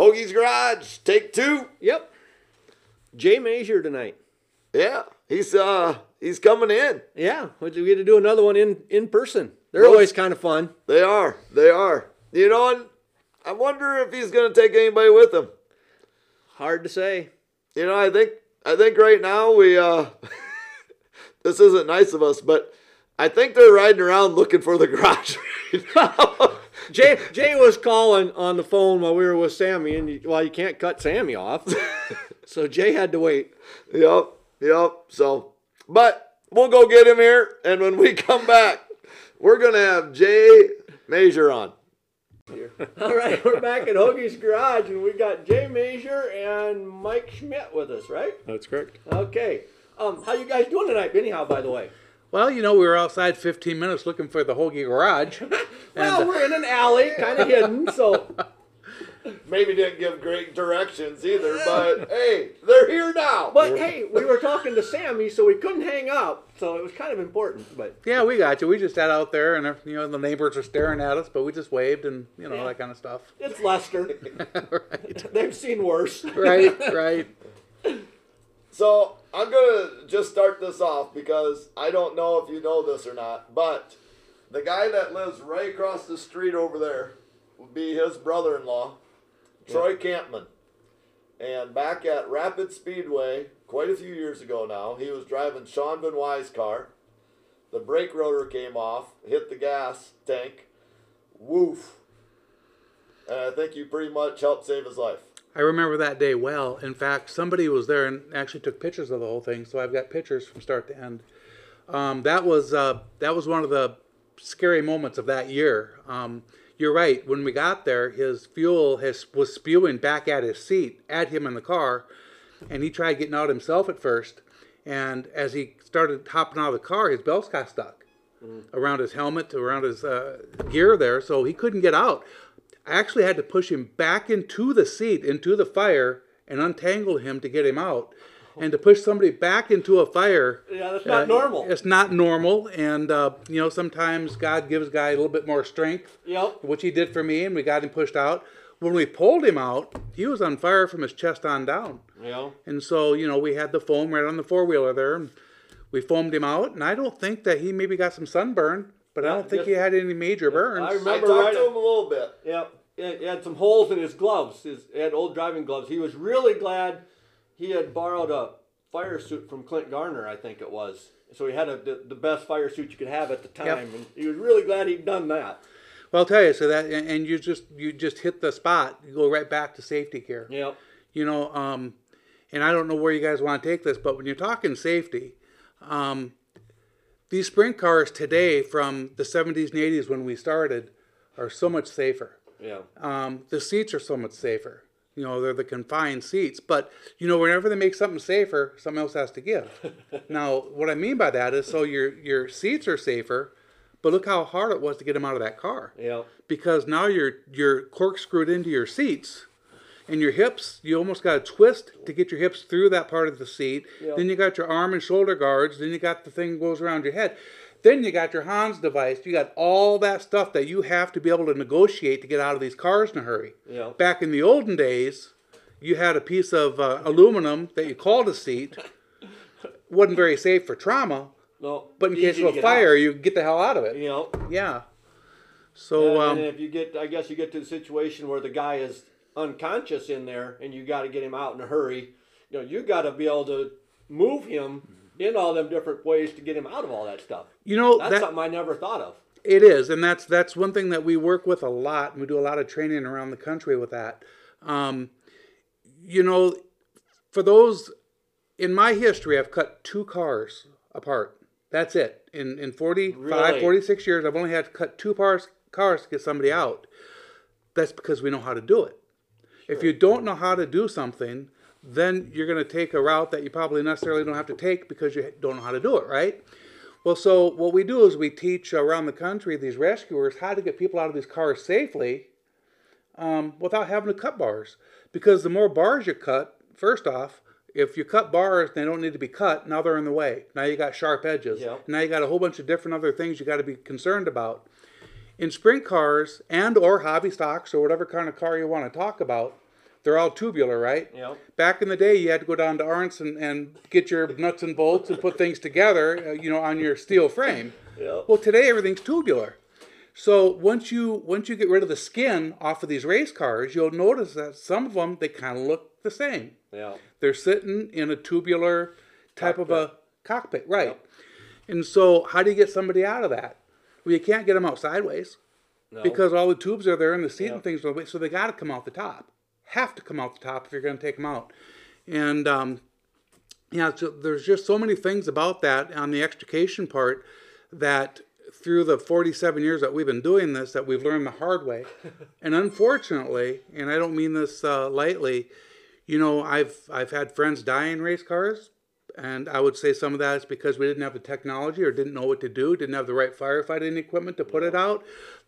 Hoagie's Garage, take two. Yep. Jay Masur tonight. Yeah, he's uh he's coming in. Yeah, we get to do another one in in person. They're Well, always kind of fun. They are. They are. You know, and I wonder if he's gonna take anybody with him. Hard to say. You know, I think I think right now we uh this isn't nice of us, but I think they're riding around looking for the garage right now. Jay Jay was calling on the phone while we were with Sammy, and you, well, you can't cut Sammy off, so Jay had to wait. yep, yep. So, but we'll go get him here, and when we come back, we're gonna have Jay Masur on. All right, we're back at Hoagie's Garage, and we got Jay Masur and Mike Schmitz with us, right? That's correct. Okay. Um, how you guys doing tonight, anyhow? By the way. Well, you know, we were outside 15 minutes looking for the Hoagie Garage. Well, we're in an alley, kind of hidden, so Maybe didn't give great directions either, but hey, they're here now. But hey, we were talking to Sammy, so we couldn't hang up. So it was kind of important. But yeah, we got you. We just sat out there, and uh, you know, the neighbors were staring at us, but we just waved and you know Yeah. that kind of stuff. it's Lester. right, They've seen worse. right, right. So I'm gonna just start this off because I don't know if you know this or not, but the guy that lives right across the street over there would be his brother-in-law, Troy Campman. And back at Rapid Speedway, quite a few years ago now, he was driving Sean Benoit's car. The brake rotor came off, hit the gas tank, woof. And I think you pretty much helped save his life. I remember that day well. In fact, somebody was there and actually took pictures of the whole thing, so I've got pictures from start to end. Um, that was uh, that was one of the scary moments of that year. Um, you're right. When we got there, his fuel has, was spewing back at his seat, at him in the car, and he tried getting out himself at first. And as he started hopping out of the car, his belts got stuck around his helmet, around his uh, gear there, so he couldn't get out. I actually had to push him back into the seat, into the fire, and untangle him to get him out. And to push somebody back into a fire, Yeah, that's not uh, normal. It's not normal, and uh, you know sometimes God gives a guy a little bit more strength, Yep. which He did for me, and we got him pushed out. When we pulled him out, he was on fire from his chest on down, Yeah. and so you know we had the foam right on the four wheeler there, and we foamed him out. And I don't think that he maybe got some sunburn, but I don't think just- he had any major burns. I I remember talked right. to him a little bit. Yep. He he had some holes in his gloves. His he had old driving gloves. He was really glad he had borrowed a fire suit from Clint Garner, I think it was. So he had a, the, the best fire suit you could have at the time, Yep. and he was really glad he'd done that. Well, I'll tell you, so that and and you just you just hit the spot. You go right back to safety gear. Yep. You know, um, and I don't know where you guys want to take this, but when you're talking safety, um, these sprint cars today from the 70s and 80s when we started are so much safer. Yeah. Um, the seats are so much safer. You know, they're the confined seats. But, you know, whenever they make something safer, something else has to give. now, what I mean by that is so your, your seats are safer, but look how hard it was to get them out of that car Yeah. because now you're you're corkscrewed into your seats and your hips you almost got to twist to get your hips through that part of the seat Yeah. then you got your arm and shoulder guards then you got the thing that goes around your head then you got your HANS device you got all that stuff that you have to be able to negotiate to get out of these cars in a hurry Yeah. back in the olden days you had a piece of uh, aluminum that you called a seat wasn't very safe for trauma No. but in case of a fire out. you get the hell out of it know. yeah so and, um, and if you get, I guess you get to the situation where the guy is unconscious in there, and you got to get him out in a hurry. You know, you got to be able to move him in all them different ways to get him out of all that stuff. you know That's that, something I never thought of. It is, and that's that's one thing that we work with a lot, and we do a lot of training around the country with that. Um, you know, for those in my history, I've cut two cars apart. That's it. In in 45, Really? 46 years, I've only had to cut two cars cars to get somebody out. That's because we know how to do it. If you don't know how to do something, then you're going to take a route that you probably necessarily don't have to take because you don't know how to do it, right? Well, so what we do is we teach around the country these rescuers how to get people out of these cars safely um, without having to cut bars. Because the more bars you cut, first off, if you cut bars, they don't need to be cut. Now they're in the way. Now you got sharp edges. Yep. Now you got a whole bunch of different other things you got to be concerned about. In sprint cars and or hobby stocks or whatever kind of car you want to talk about, they're all tubular, right? Yep. Back in the day, you had to go down to Arntz and, and get your nuts and bolts and put things together, uh, you know, on your steel frame. Yep. Well, today everything's tubular. So once you once you get rid of the skin off of these race cars, you'll notice that some of them they kind of look the same. Yeah. They're sitting in a tubular type of a cockpit, right? Yep. And so, how do you get somebody out of that? Well, you can't get them out sideways No. because all the tubes are there and the seat Yeah. and things are so they got to come out the top. Have to come out the top if you're going to take them out. And um, yeah, so there's just so many things about that on the extrication part that through the 47 years that we've been doing this that we've learned the hard way. and unfortunately, and I don't mean this uh, lightly, you know, I've I've had friends die in race cars, and I would say some of that is because we didn't have the technology or didn't know what to do, didn't have the right firefighting equipment to put it out.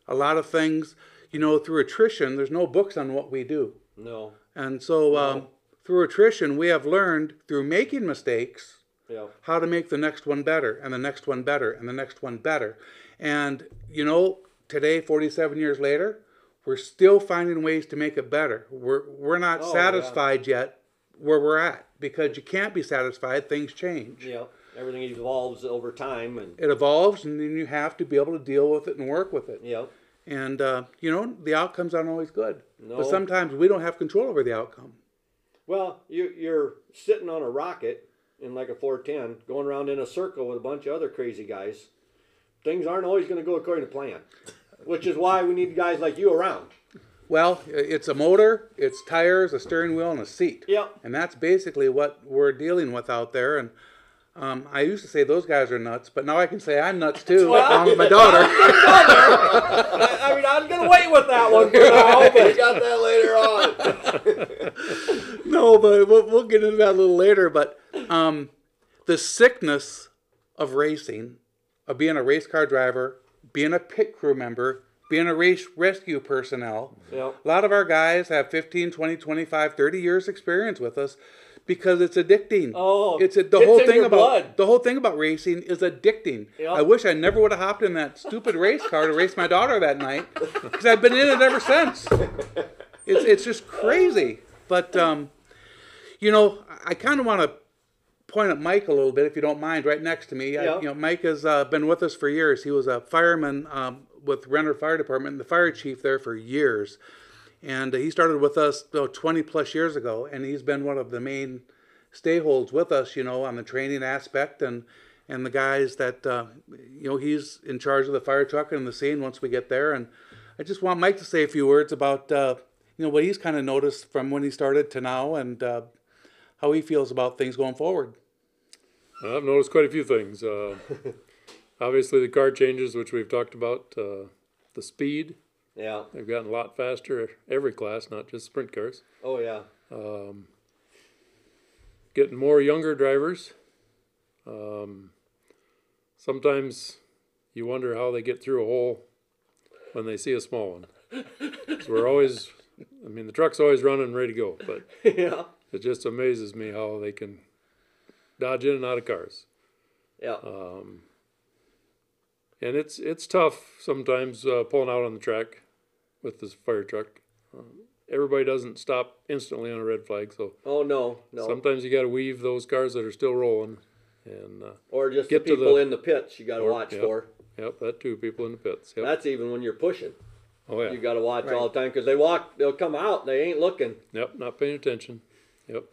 A lot of things, you know, through attrition, there's no books on what we do. No. And so um, through attrition, we have learned through making mistakes Yeah. how to make the next one better and the next one better and the next one better. And you know, today, 47 years later, we're still finding ways to make it better. We're we're not Oh, satisfied yet where we're at because you can't be satisfied. Things change. Yeah. Everything evolves over time, and It evolves, and then you have to be able to deal with it and work with it. yeah. And uh, you know, the outcomes aren't always good. No. But sometimes we don't have control over the outcome. Well, you you're sitting on a rocket in like a 410, going around in a circle with a bunch of other crazy guys. Things aren't always going to go according to plan, which is why we need guys like you around. Well, it's a motor, it's tires, a steering wheel, and a seat. Yep. And that's basically what we're dealing with out there. And um, I used to say those guys are nuts, but now I can say I'm nuts too, along with my daughter. I, I mean, I was going to wait with that one for now, we but got that later on. no, but we'll, we'll get into that a little later. But um, the sickness of racing, of being a race car driver, being a pit crew member, being a race rescue personnel, Yep. a lot of our guys have 15, 20, 25, 30 years experience with us because it's addicting. Oh, it's a, the it's whole in thing about blood. the whole thing about racing is addicting. Yep. I wish I never would have hopped in that stupid race car to race my daughter that night because I've been in it ever since. It's it's just crazy. But um, you know, I kind of want to point at Mike a little bit, if you don't mind, right next to me. I- Yeah. you know, Mike has uh, been with us for years. He was a fireman um, with Renner Fire Department, the fire chief there for years, and he started with us about 20 plus years ago, and he's been one of the main stayholds with us, you know, on the training aspect and and the guys that uh, you know he's in charge of the fire truck and the scene once we get there. And I just want Mike to say a few words about uh, you know what he's kind of noticed from when he started to now and uh, how he feels about things going forward. I've noticed quite a few things. Uh, obviously, the car changes, which we've talked about. Uh, the speed, yeah. they've gotten a lot faster every class, not just sprint cars. Oh, yeah. Getting more younger drivers. Um, sometimes you wonder how they get through a hole when they see a small one. 'Cause we're always, I mean, the truck's always running, ready to go, but yeah. it just amazes me how they can dodge in and out of cars. Yeah. And it's it's tough sometimes uh, pulling out on the track with this fire truck. Um, everybody doesn't stop instantly on a red flag, so oh, no. No. sometimes you got to weave those cars that are still rolling. And uh, or just get the to people the- in the pits you got to watch yep. for. yep, that too. People in the pits. Yep. That's even when you're pushing. oh yeah. You got to watch Right. all the time because they walk, they'll come out, they ain't looking. Yep, not paying attention. Yep.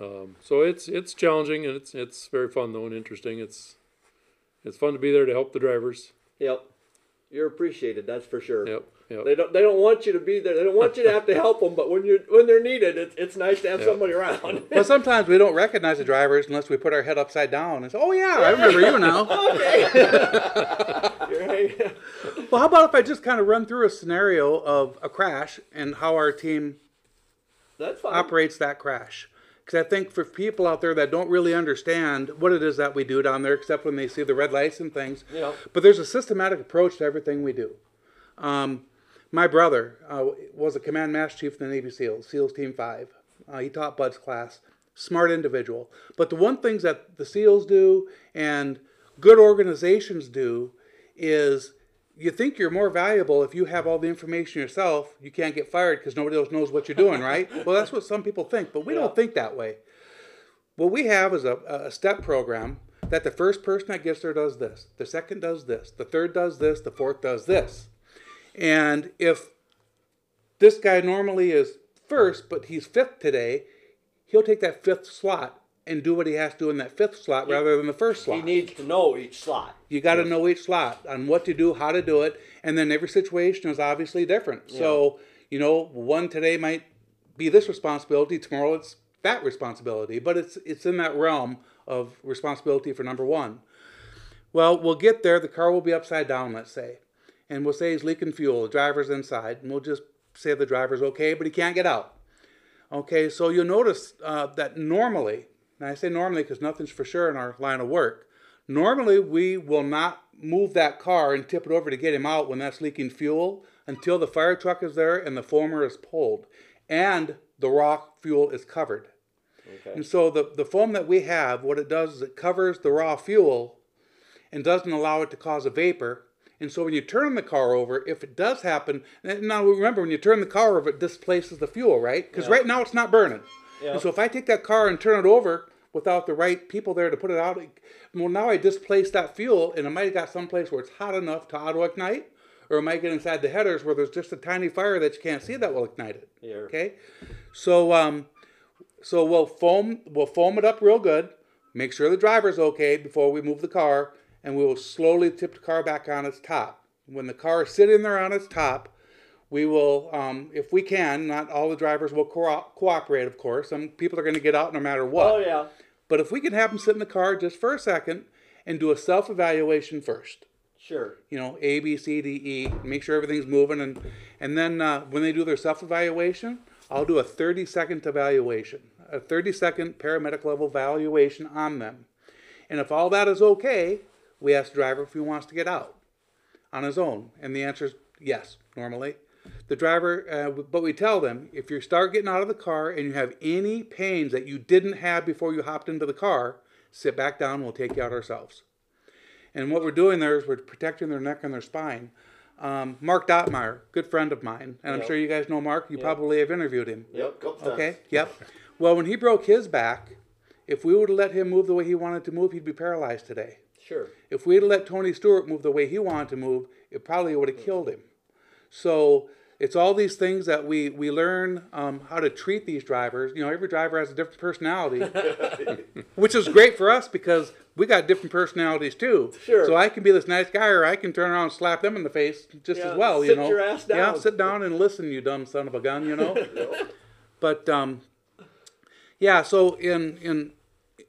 Um, so it's it's challenging and it's it's very fun though and interesting. It's it's fun to be there to help the drivers. Yep. You're appreciated, that's for sure. Yep. Yep. They don't. They don't want you to be there. They don't want you to have to help them. But when you're when they're needed, it's it's nice to have Yeah. somebody around. Well, sometimes we don't recognize the drivers unless we put our head upside down and say, "Oh yeah, I remember you now." You're right. Well, how about if I just kind of run through a scenario of a crash and how our team That's fine. operates that crash. Because I think for people out there that don't really understand what it is that we do down there, except when they see the red lights and things, Yeah. but there's a systematic approach to everything we do. Um, my brother uh, was a command master chief in the Navy SEALs, SEALs Team 5. Uh, he taught BUD/S class. Smart individual. But the one things that the SEALs do and good organizations do is you think you're more valuable if you have all the information yourself. You can't get fired because nobody else knows what you're doing, right? well, that's what some people think, but we Yeah. don't think that way. What we have is a, a step program that the first person that gets there does this, the second does this, the third does this, the fourth does this. And if this guy normally is first, but he's fifth today, he'll take that fifth slot and do what he has to do in that fifth slot rather than the first slot. He needs to know each slot. You got to know each slot on what to do, how to do it, and then every situation is obviously different. So, you know, one today might be this responsibility, tomorrow it's that responsibility, but it's it's in that realm of responsibility for number one. Well, we'll get there. The car will be upside down, let's say, and we'll say he's leaking fuel. The driver's inside, and we'll just say the driver's okay, but he can't get out. Okay, so you'll notice uh, that normally, and I say normally because nothing's for sure in our line of work. Normally, we will not move that car and tip it over to get him out when that's leaking fuel until the fire truck is there and the foamer is pulled and the raw fuel is covered. Okay. And so the, the foam that we have, what it does is it covers the raw fuel and doesn't allow it to cause a vapor. And so when you turn the car over, if it does happen, now remember when you turn the car over, it displaces the fuel, right? Because Yeah. right now it's not burning. Yeah. And so if I take that car and turn it over without the right people there to put it out, well, now I displace that fuel, and it might have got someplace where it's hot enough to auto ignite, or it might get inside the headers where there's just a tiny fire that you can't see that will ignite it. Yeah. Okay, so um, so we'll foam we'll foam it up real good. Make sure the driver's okay before we move the car, and we will slowly tip the car back on its top. When the car is sitting there on its top, we will, um, if we can, not all the drivers will co- cooperate, of course. Some people are going to get out no matter what. Oh yeah. But if we can have them sit in the car just for a second and do a self evaluation first, Sure. you know, A, B, C, D, E, make sure everything's moving, and and then uh, when they do their self evaluation, I'll do a 30 second evaluation, a 30 second paramedic level evaluation on them, and if all that is okay, we ask the driver if he wants to get out on his own, and the answer is yes, normally. The driver, uh, but we tell them if you start getting out of the car and you have any pains that you didn't have before you hopped into the car, sit back down. We'll take you out ourselves. And what we're doing there is we're protecting their neck and their spine. Um, Mark Dobmeier, good friend of mine, and I'm sure you guys know Mark. You probably have interviewed him. Yep, couple times. Okay. Yep. Well, when he broke his back, if we would have let him move the way he wanted to move, he'd be paralyzed today. Sure. If we had let Tony Stewart move the way he wanted to move, it probably would have killed him. So it's all these things that we we learn um, how to treat these drivers. You know, every driver has a different personality, which is great for us because we got different personalities too. Sure. So I can be this nice guy, or I can turn around and slap them in the face just Yeah, as well. you sit know. your ass down. Yeah, sit down and listen, you dumb son of a gun. You know. but um, yeah. So in in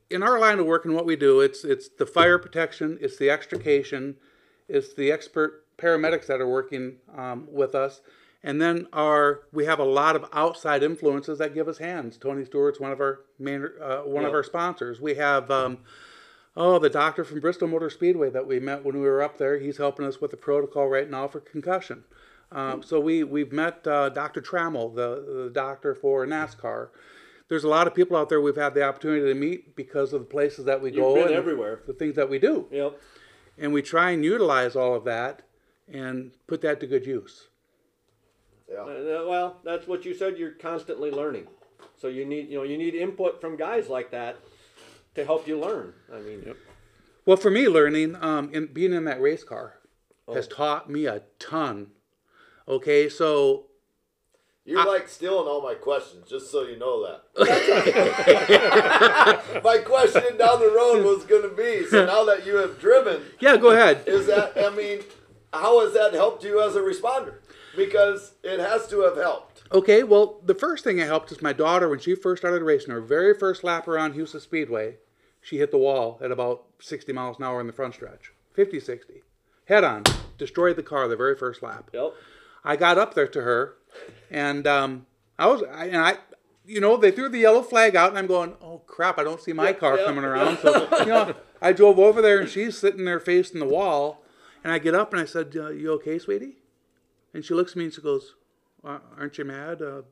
in our line of work and what we do, it's it's the fire protection, it's the extrication, it's the expert paramedics that are working um, with us, and then our we have a lot of outside influences that give us hands. Tony Stewart's one of our main uh, one of our sponsors. We have. Um, Oh, the doctor from Bristol Motor Speedway that we met when we were up there. He's helping us with the protocol right now for concussion. Um, so we we've met uh, Dr. Trammell, the, the doctor for NASCAR. There's a lot of people out there we've had the opportunity to meet because of the places that we You've go been and everywhere. the things that we do, Yep. and we try and utilize all of that and put that to good use. Yeah. Uh, well, that's what you said. You're constantly learning, so you need you know you need input from guys like that to help you learn. I mean, Yep. Well, for me, learning um, in being in that race car has taught me a ton. Okay, so You're like stealing all my questions, just so you know that. my question down the road was going to be so now that you have driven, yeah, go ahead. is that, I mean, how has that helped you as a responder? Because it has to have helped. Okay, well, the first thing that helped is my daughter, when she first started racing, her very first lap around Huset's Speedway, she hit the wall at about 60 miles an hour in the front stretch. 50, 60. Head on. Destroyed the car the very first lap. yep. I got up there to her, and um, I was, I, and I, you know, they threw the yellow flag out, and I'm going, oh crap, I don't see my car yeah, coming around. So, you know, I drove over there, and she's sitting there facing the wall, and I get up and I said, uh, "You okay, sweetie?" And she looks at me and she goes, "Uh, "Aren't you mad?" Uh,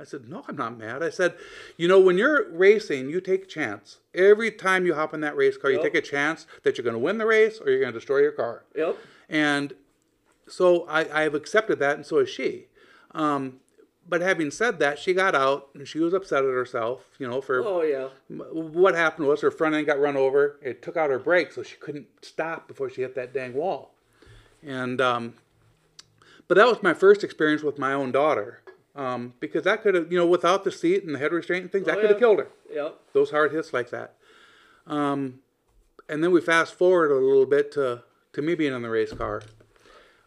I said, "No, I'm not mad." I said, "You know, when you're racing, you take a chance. Every time you hop in that race car, you Yep. take a chance that you're going to win the race or you're going to destroy your car." Yep. And so I, I've accepted that, and so has she. Um, but having said that, she got out and she was upset at herself, you know, for Oh yeah. what happened was her front end got run over. It took out her brake, so she couldn't stop before she hit that dang wall. And um, but that was my first experience with my own daughter, um, because that could have, you know, without the seat and the head restraint and things, that Oh, could have killed her. Yep. Those hard hits like that. Um, and then we fast forward a little bit to to me being in the race car.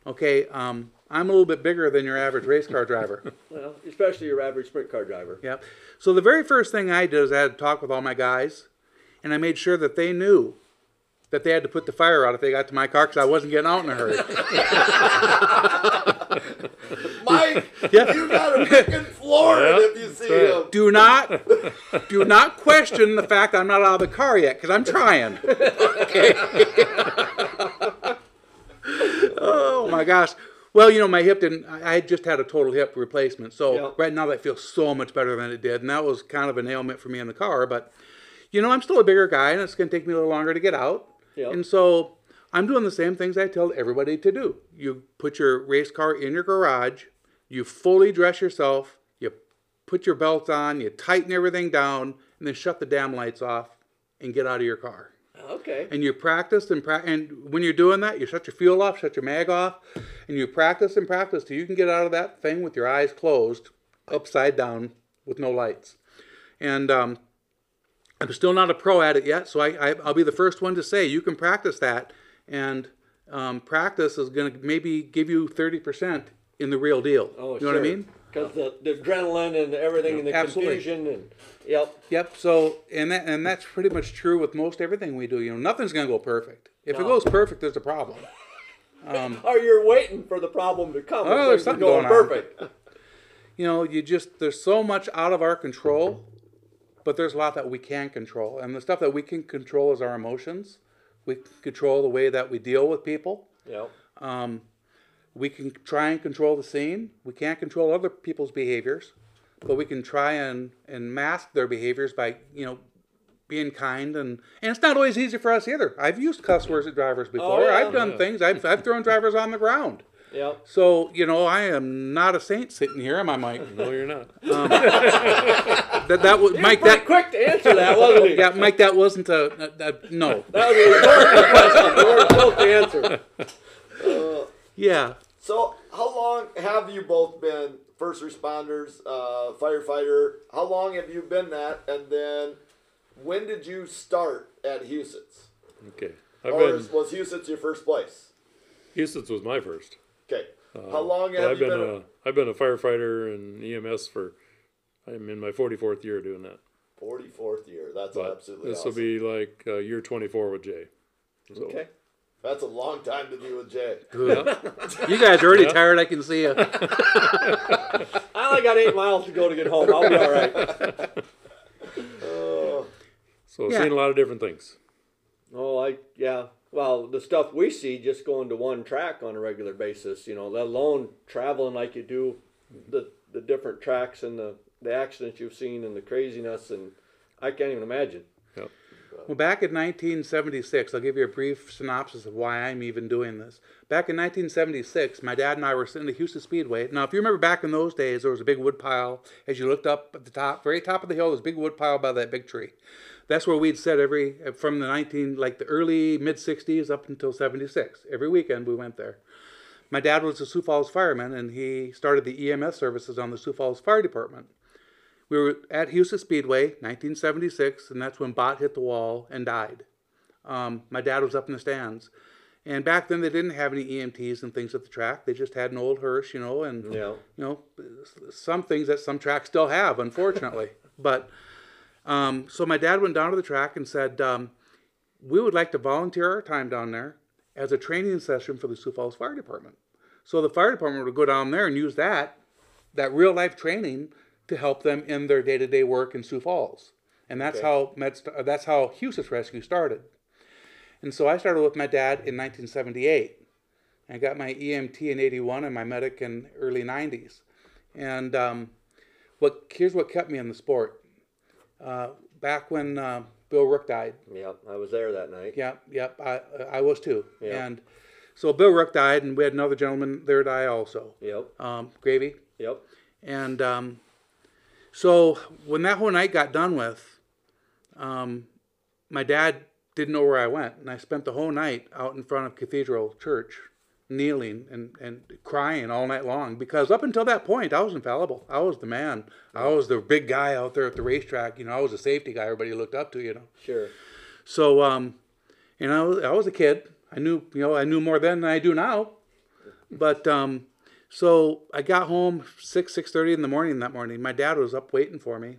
Okay, um, I'm a little bit bigger than your average race car driver. Well, especially your average sprint car driver. Yep. So the very first thing I did is I had to talk with all my guys, and I made sure that they knew that they had to put the fire out if they got to my car because I wasn't getting out in a hurry. Mike, Yeah. you got a freaking Florida Yeah, if you see that's him. do not, do not question the fact I'm not out of the car yet because I'm trying. Okay. oh my gosh. Well, you know, my hip didn't. I I just had a total hip replacement, so Yeah. right now that feels so much better than it did, and that was kind of an ailment for me in the car. But you know, I'm still a bigger guy, and it's going to take me a little longer to get out. Yep. And so I'm doing the same things I tell everybody to do. You put your race car in your garage, you fully dress yourself, you put your belts on, you tighten everything down, and then shut the damn lights off and get out of your car. Okay. And you practice and pra- and when you're doing that, you shut your fuel off, shut your mag off, and you practice and practice till you can get out of that thing with your eyes closed, upside down, with no lights. And um, I'm still not a pro at it yet, so I, I I'll be the first one to say you can practice that, and um, practice is going to maybe give you thirty percent in the real deal. Oh, you know what I mean? Because the, the adrenaline and everything and the Absolutely. confusion and yep. Yep. So and that and that's pretty much true with most everything we do. You know, nothing's going to go perfect. If it goes perfect, there's a problem. Or you're waiting for the problem to come. Oh, there's something going going on. perfect. you know, you just there's so much out of our control, but there's a lot that we can control. And the stuff that we can control is our emotions. We can control the way that we deal with people. Yep. Um, we can try and control the scene. We can't control other people's behaviors, but we can try and, and mask their behaviors by, you know, being kind and and it's not always easy for us either. I've used cuss words at drivers oh, before. yeah. I've done Yeah. things. I've I've thrown drivers on the ground. Yep. So, you know, I am not a saint sitting here, am I, Mike? No, you're not. Um, That that was Mike that quick to answer that, wasn't he? Yeah, Mike, that wasn't a, a, a no. That was a rhetorical question. You weren't to answer. Yeah. So, how long have you both been first responders, uh, firefighter? How long have you been that? And then, when did you start at Huset's? Okay. I've Or been, was Huset's your first place? Huset's was my first. Okay. how long But have I've you been, been? a, I've been a firefighter and EMS for, I'm in my 44th year doing that. Forty fourth year. That's But absolutely this awesome. will be like uh, year 24 with Jay. So, Okay. That's a long time to be with Jay. You guys are already Yeah. tired, I can see you. I only got eight miles to go to get home. I'll be all right. Oh, So Yeah. seen a lot of different things. Oh, I yeah. Well, the stuff we see just going to one track on a regular basis, you know, let alone traveling like you do, the the different tracks and the the accidents you've seen and the craziness, and I can't even imagine. Well, back in 1976, I'll give you a brief synopsis of why I'm even doing this. Back in 1976, my dad and I were sitting at Huset's Speedway. Now, if you remember back in those days, there was a big wood pile. As you looked up at the top, very top of the hill, there's a big wood pile by that big tree. That's where we'd sit every, from the 19, like the early mid 60s up until 76. Every weekend we went there. My dad was a Sioux Falls fireman, and he started the EMS services on the Sioux Falls Fire Department. We were at Huset's Speedway, 1976, and that's when Bot hit the wall and died. Um, my dad was up in the stands. And back then, they didn't have any EMTs and things at the track. They just had an old hearse, you know, and Yeah. you know, some things that some tracks still have, unfortunately. but um, so my dad went down to the track and said, um, "We would like to volunteer our time down there as a training session for the Sioux Falls Fire Department." So the fire department would go down there and use that that real life training to help them in their day to day work in Sioux Falls, and that's Okay. how Med, uh, that's how Huset's Rescue started. And so I started with my dad in 1978. I got my EMT in 81 and my medic in early 90s. And um, what here's what kept me in the sport. Uh, back when uh, Bill Rook died, Yep. I was there that night. Yep, yep. I I was too. Yeah. And So Bill Rook died, and we had another gentleman there die also, Yep. um, Gravy. Yep. And um, so when that whole night got done with, um, my dad didn't know where I went, and I spent the whole night out in front of Cathedral Church, kneeling and, and crying all night long because up until that point I was infallible. I was the man. I was the big guy out there at the racetrack. You know, I was a safety guy. Everybody looked up to. You know. Sure. So, um, you know, I was a kid. I knew, you know, I knew more then than I do now. But um, so I got home six six thirty in the morning that morning. My dad was up waiting for me,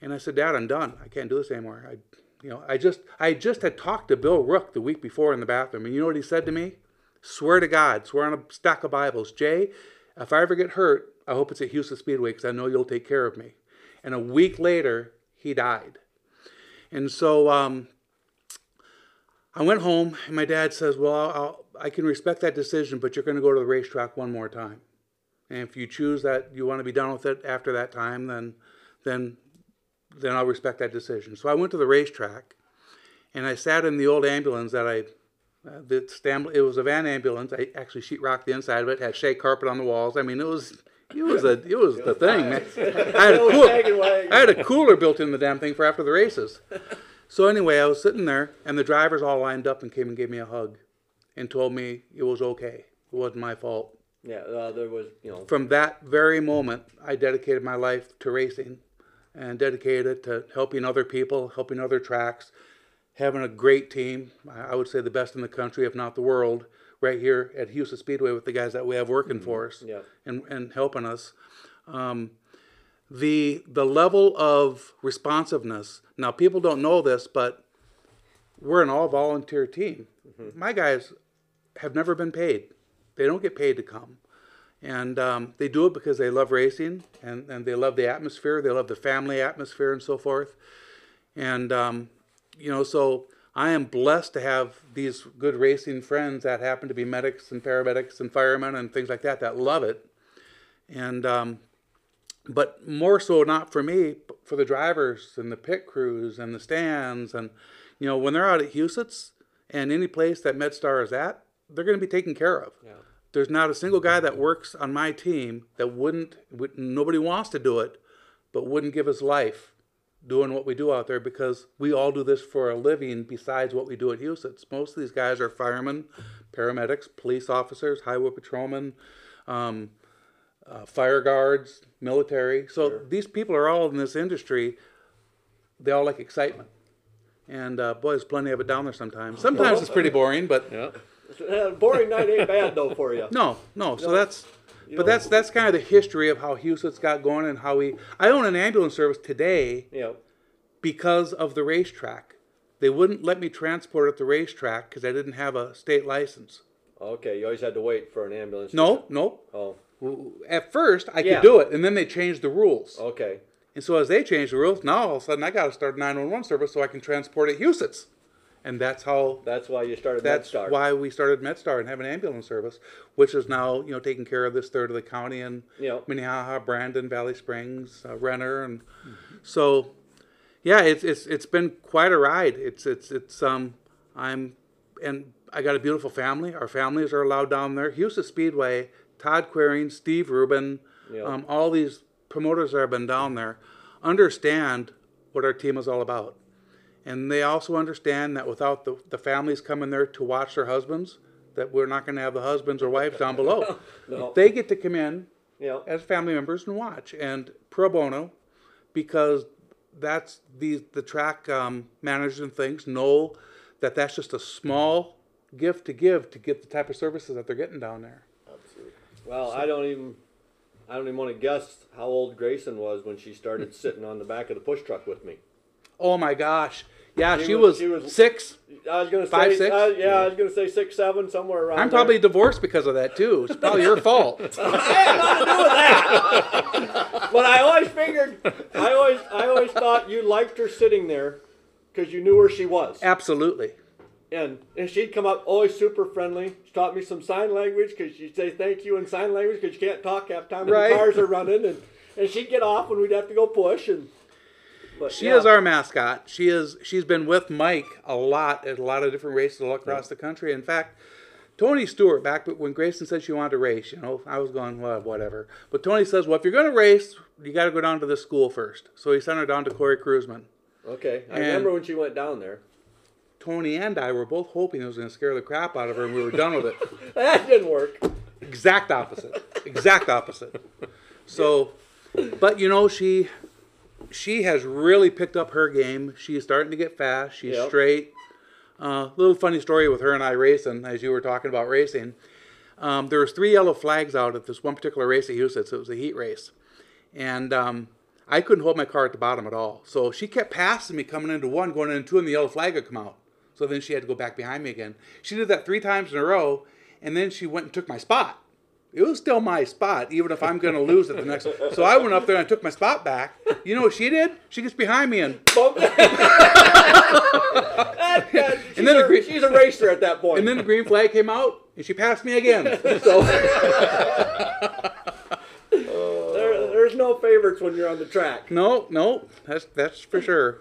and I said, "Dad, I'm done. I can't do this anymore." I, you know, I just I just had talked to Bill Rook the week before in the bathroom, and you know what he said to me? Swear to God, swear on a stack of Bibles, Jay, if I ever get hurt, I hope it's at Huset's Speedway because I know you'll take care of me. And a week later, he died. And so um, I went home, and my dad says, "Well, I'll, I'll, can respect that decision, but you're going to go to the racetrack one more time. And if you choose that you want to be done with it after that time, then, then, then I'll respect that decision." So I went to the racetrack, and I sat in the old ambulance that I. Uh, the it was a van ambulance. I actually sheetrocked the inside of it. Had shag carpet on the walls. I mean, it was it was a it was the thing, man. I had a cool. I had a cooler built in the damn thing for after the races. So anyway, I was sitting there, and the drivers all lined up and came and gave me a hug, and told me it was okay. It wasn't my fault. Yeah. Uh, there was, you know. From that very moment, I dedicated my life to racing, and dedicated it to helping other people, helping other tracks, having a great team. I would say the best in the country, if not the world, right here at Huset's Speedway with the guys that we have working for us Yeah. and, and helping us. Um, the the level of responsiveness. Now, people don't know this, but we're an all volunteer team. My guys have never been paid. They don't get paid to come. And um, they do it because they love racing and, and they love the atmosphere. They love the family atmosphere and so forth. And, um, you know, so I am blessed to have these good racing friends that happen to be medics and paramedics and firemen and things like that that love it. And, um, but more so not for me, but for the drivers and the pit crews and the stands. And, you know, when they're out at Huset's and any place that MedStar is at, they're going to be taken care of. Yeah. There's not a single guy that works on my team that wouldn't, would, nobody wants to do it, but wouldn't give his life doing what we do out there because we all do this for a living besides what we do at Huset's. Most of these guys are firemen, paramedics, police officers, highway patrolmen, um, uh, fire guards, military. So these people are all in this industry. They all like excitement. And uh, boy, there's plenty of it down there sometimes. Sometimes it's pretty boring, but Yeah. Uh, boring night ain't bad though for you. no, no. So No. that's, You but know- that's that's kind of the history of how Huset's got going and how we. I own an ambulance service today Yeah. because of the racetrack. They wouldn't let me transport at the racetrack because I didn't have a state license. Okay. You always had to wait for an ambulance. to No, no. come. At first, I Yeah. could do it, and then they changed the rules. Okay. And so as they changed the rules, now all of a sudden I got to start a 911 service so I can transport at Huset's. And that's how That's why you started that's MedStar. why we started MedStar and have an ambulance service, which is now you know taking care of this third of the county and Yeah. Minnehaha, Brandon, Valley Springs, uh, Renner, and so yeah, it's it's it's been quite a ride. It's it's it's um I'm and I got a beautiful family. Our families are allowed down there. Huset's Speedway, Todd Queering, Steve Rubin, Yeah. um, all these promoters that have been down there understand what our team is all about. And they also understand that without the, the families coming there to watch their husbands, that we're not going to have the husbands or wives down below. No. They get to come in Yeah. as family members and watch and pro bono because that's the the track um, managers and things know that that's just a small gift to give to get the type of services that they're getting down there. Well, I don't even. I don't even want to guess how old Grayson was when she started sitting on the back of the push truck with me. Oh my gosh. Yeah, She she, was- was, she was- six. I was gonna say Five, six? uh, yeah, I was gonna say six, seven, somewhere around. I'm there. probably divorced because of that too. It's probably your fault. But I always figured, I always, I always thought you liked her sitting there because you knew where she was, Absolutely. And and she'd come up always super friendly. She taught me some sign language because she'd say thank you in sign language because you can't talk half the time when Right. the cars are running, and and she'd get off when we'd have to go push and. But She yeah. is our mascot. She is she's been with Mike a lot at a lot of different races all across the country. In fact, Tony Stewart, back when Grayson said she wanted to race, you know, I was going, well, whatever. But Tony says, well, if you're going to race, you got to go down to the school first. So he sent her down to Corey Kruseman. Okay, I And- remember when she went down there. Tony and I were both hoping it was going to scare the crap out of her and we were done with it. That didn't work. Exact opposite. Exact opposite. So, but you know, she she has really picked up her game. She's starting to get fast. She's Yep. straight. Uh, little funny story with her and I racing, as you were talking about racing. Um, there was three yellow flags out at this one particular race at Huset's. So it was a heat race, and um, I couldn't hold my car at the bottom at all. So she kept passing me coming into one, going into two, and the yellow flag would come out. So then she had to go back behind me again. She did that three times in a row, and then she went and took my spot. It was still my spot, even if I'm going to lose at the next. So I went up there and I took my spot back. You know what she did? She gets behind me and Bump. That guy- she's, And then a, the green- she's a racer at that point. and then the green flag came out and she passed me again. So oh. there, there's no favorites when you're on the track. no, no, that's that's for sure.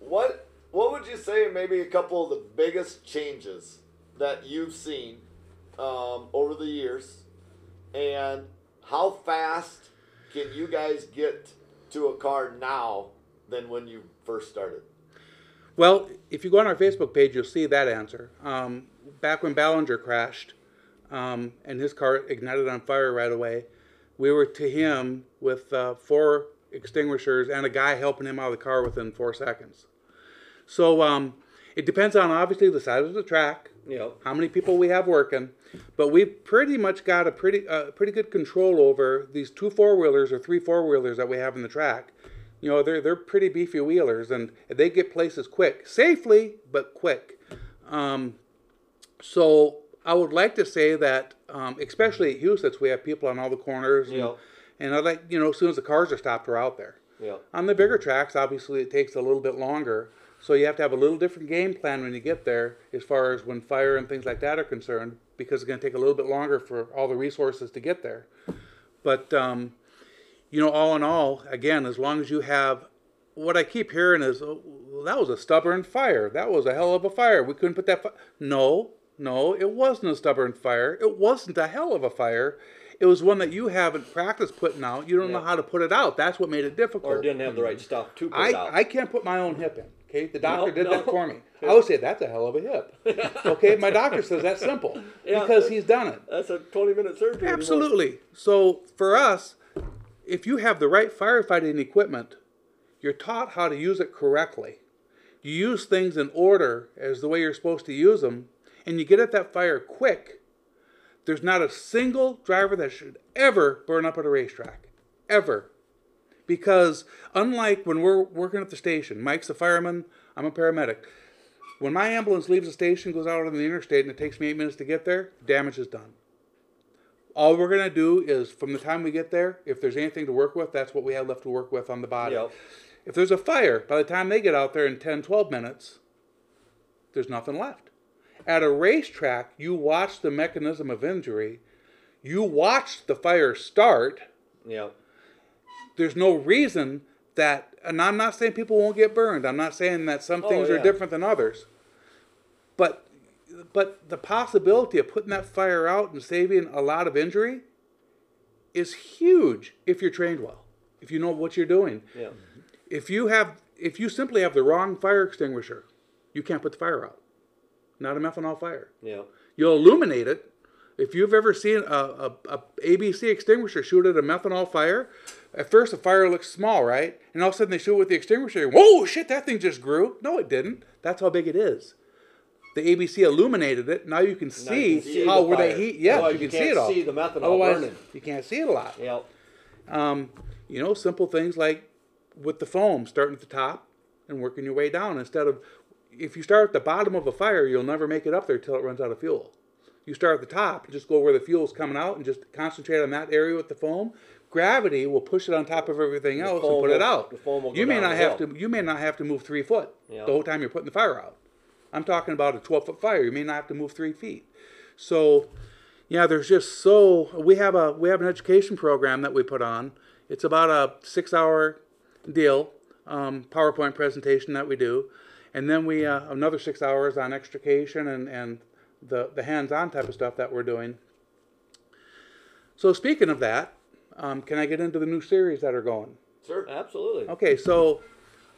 What What would you say? Maybe a couple of the biggest changes that you've seen um, over the years, and how fast can you guys get to a car now than when you first started? Well, if you go on our Facebook page, you'll see that answer. Um, back when Ballinger crashed, um, and his car ignited on fire right away, we were to him with uh, four extinguishers and a guy helping him out of the car within four seconds. So um, it depends on obviously the size of the track, know, how many people we have working, but we've pretty much got a pretty uh, pretty good control over these two four wheelers or three four wheelers that we have in the track. You know, they're they're pretty beefy wheelers, and they get places quick, safely but quick. Um, so I would like to say that, um, especially at Huset's, we have people on all the corners, and, Yeah. and I like you know as soon as the cars are stopped, we're out there. yeah. On the bigger tracks, obviously, it takes a little bit longer. So you have to have a little different game plan when you get there, as far as when fire and things like that are concerned, because it's going to take a little bit longer for all the resources to get there. But um, you know, all in all, again, as long as you have, what I keep hearing is, oh, that was a stubborn fire. That was a hell of a fire. We couldn't put that. Fi-. No, no, it wasn't a stubborn fire. It wasn't a hell of a fire. It was one that you haven't practiced putting out. You don't know how to put it out. That's what made it difficult. Or didn't have the right stuff to put I, out. I can't put my own hip in. Okay, the doctor No, did that for me. I would say that's a hell of a hip. Okay, my doctor says that's simple Yeah. because he's done it. That's a 20 minute surgery. anymore. Absolutely. So for us, if you have the right firefighting equipment, you're taught how to use it correctly. You use things in order as the way you're supposed to use them, and you get at that fire quick. There's not a single driver that should ever burn up at a racetrack. Ever. Because unlike when we're working at the station, Mike's a fireman, I'm a paramedic. When my ambulance leaves the station, goes out on the interstate, and it takes me eight minutes to get there, damage is done. All we're going to do is from the time we get there, if there's anything to work with, that's what we have left to work with on the body. Yep. If there's a fire, by the time they get out there in 10, 12 minutes, there's nothing left. At a racetrack, you watch the mechanism of injury, you watch the fire start. Yeah. There's no reason that, and I'm not saying people won't get burned. I'm not saying that some Oh, things are different than others. But but the possibility of putting that fire out and saving a lot of injury is huge if you're trained well. If you know what you're doing. Yeah. If you have if you simply have the wrong fire extinguisher, you can't put the fire out. Not a methanol fire. Yeah. You'll illuminate it. If you've ever seen a, a, a ABC extinguisher shoot at a methanol fire, at first the fire looks small, right? And all of a sudden they shoot it with the extinguisher. Whoa, shit, that thing just grew. No, it didn't. That's how big it is. The ABC illuminated it. Now you can see, you can see how the where they heat. Yes, Otherwise you you can see can't it all. see the methanol Otherwise, burning. you can't see it a lot. Yep. Um, you know, simple things like with the foam, starting at the top and working your way down instead of if you start at the bottom of a fire, you'll never make it up there till it runs out of fuel. You start at the top and just go where the fuel's coming out and just concentrate on that area with the foam. Gravity will push it on top of everything else and put it out. the foam will go you may not have hill. to. You may not have to move three foot the whole time you're putting the fire out. I'm talking about a 12 foot fire. You may not have to move three feet. So, yeah, there's just so we have a we have an education program that we put on. It's about a six hour deal, um, PowerPoint presentation that we do, and then we uh, another six hours on extrication and and the the hands-on type of stuff that we're doing. So speaking of that, um, can I get into the new series that are going? Sure. Absolutely. Okay, so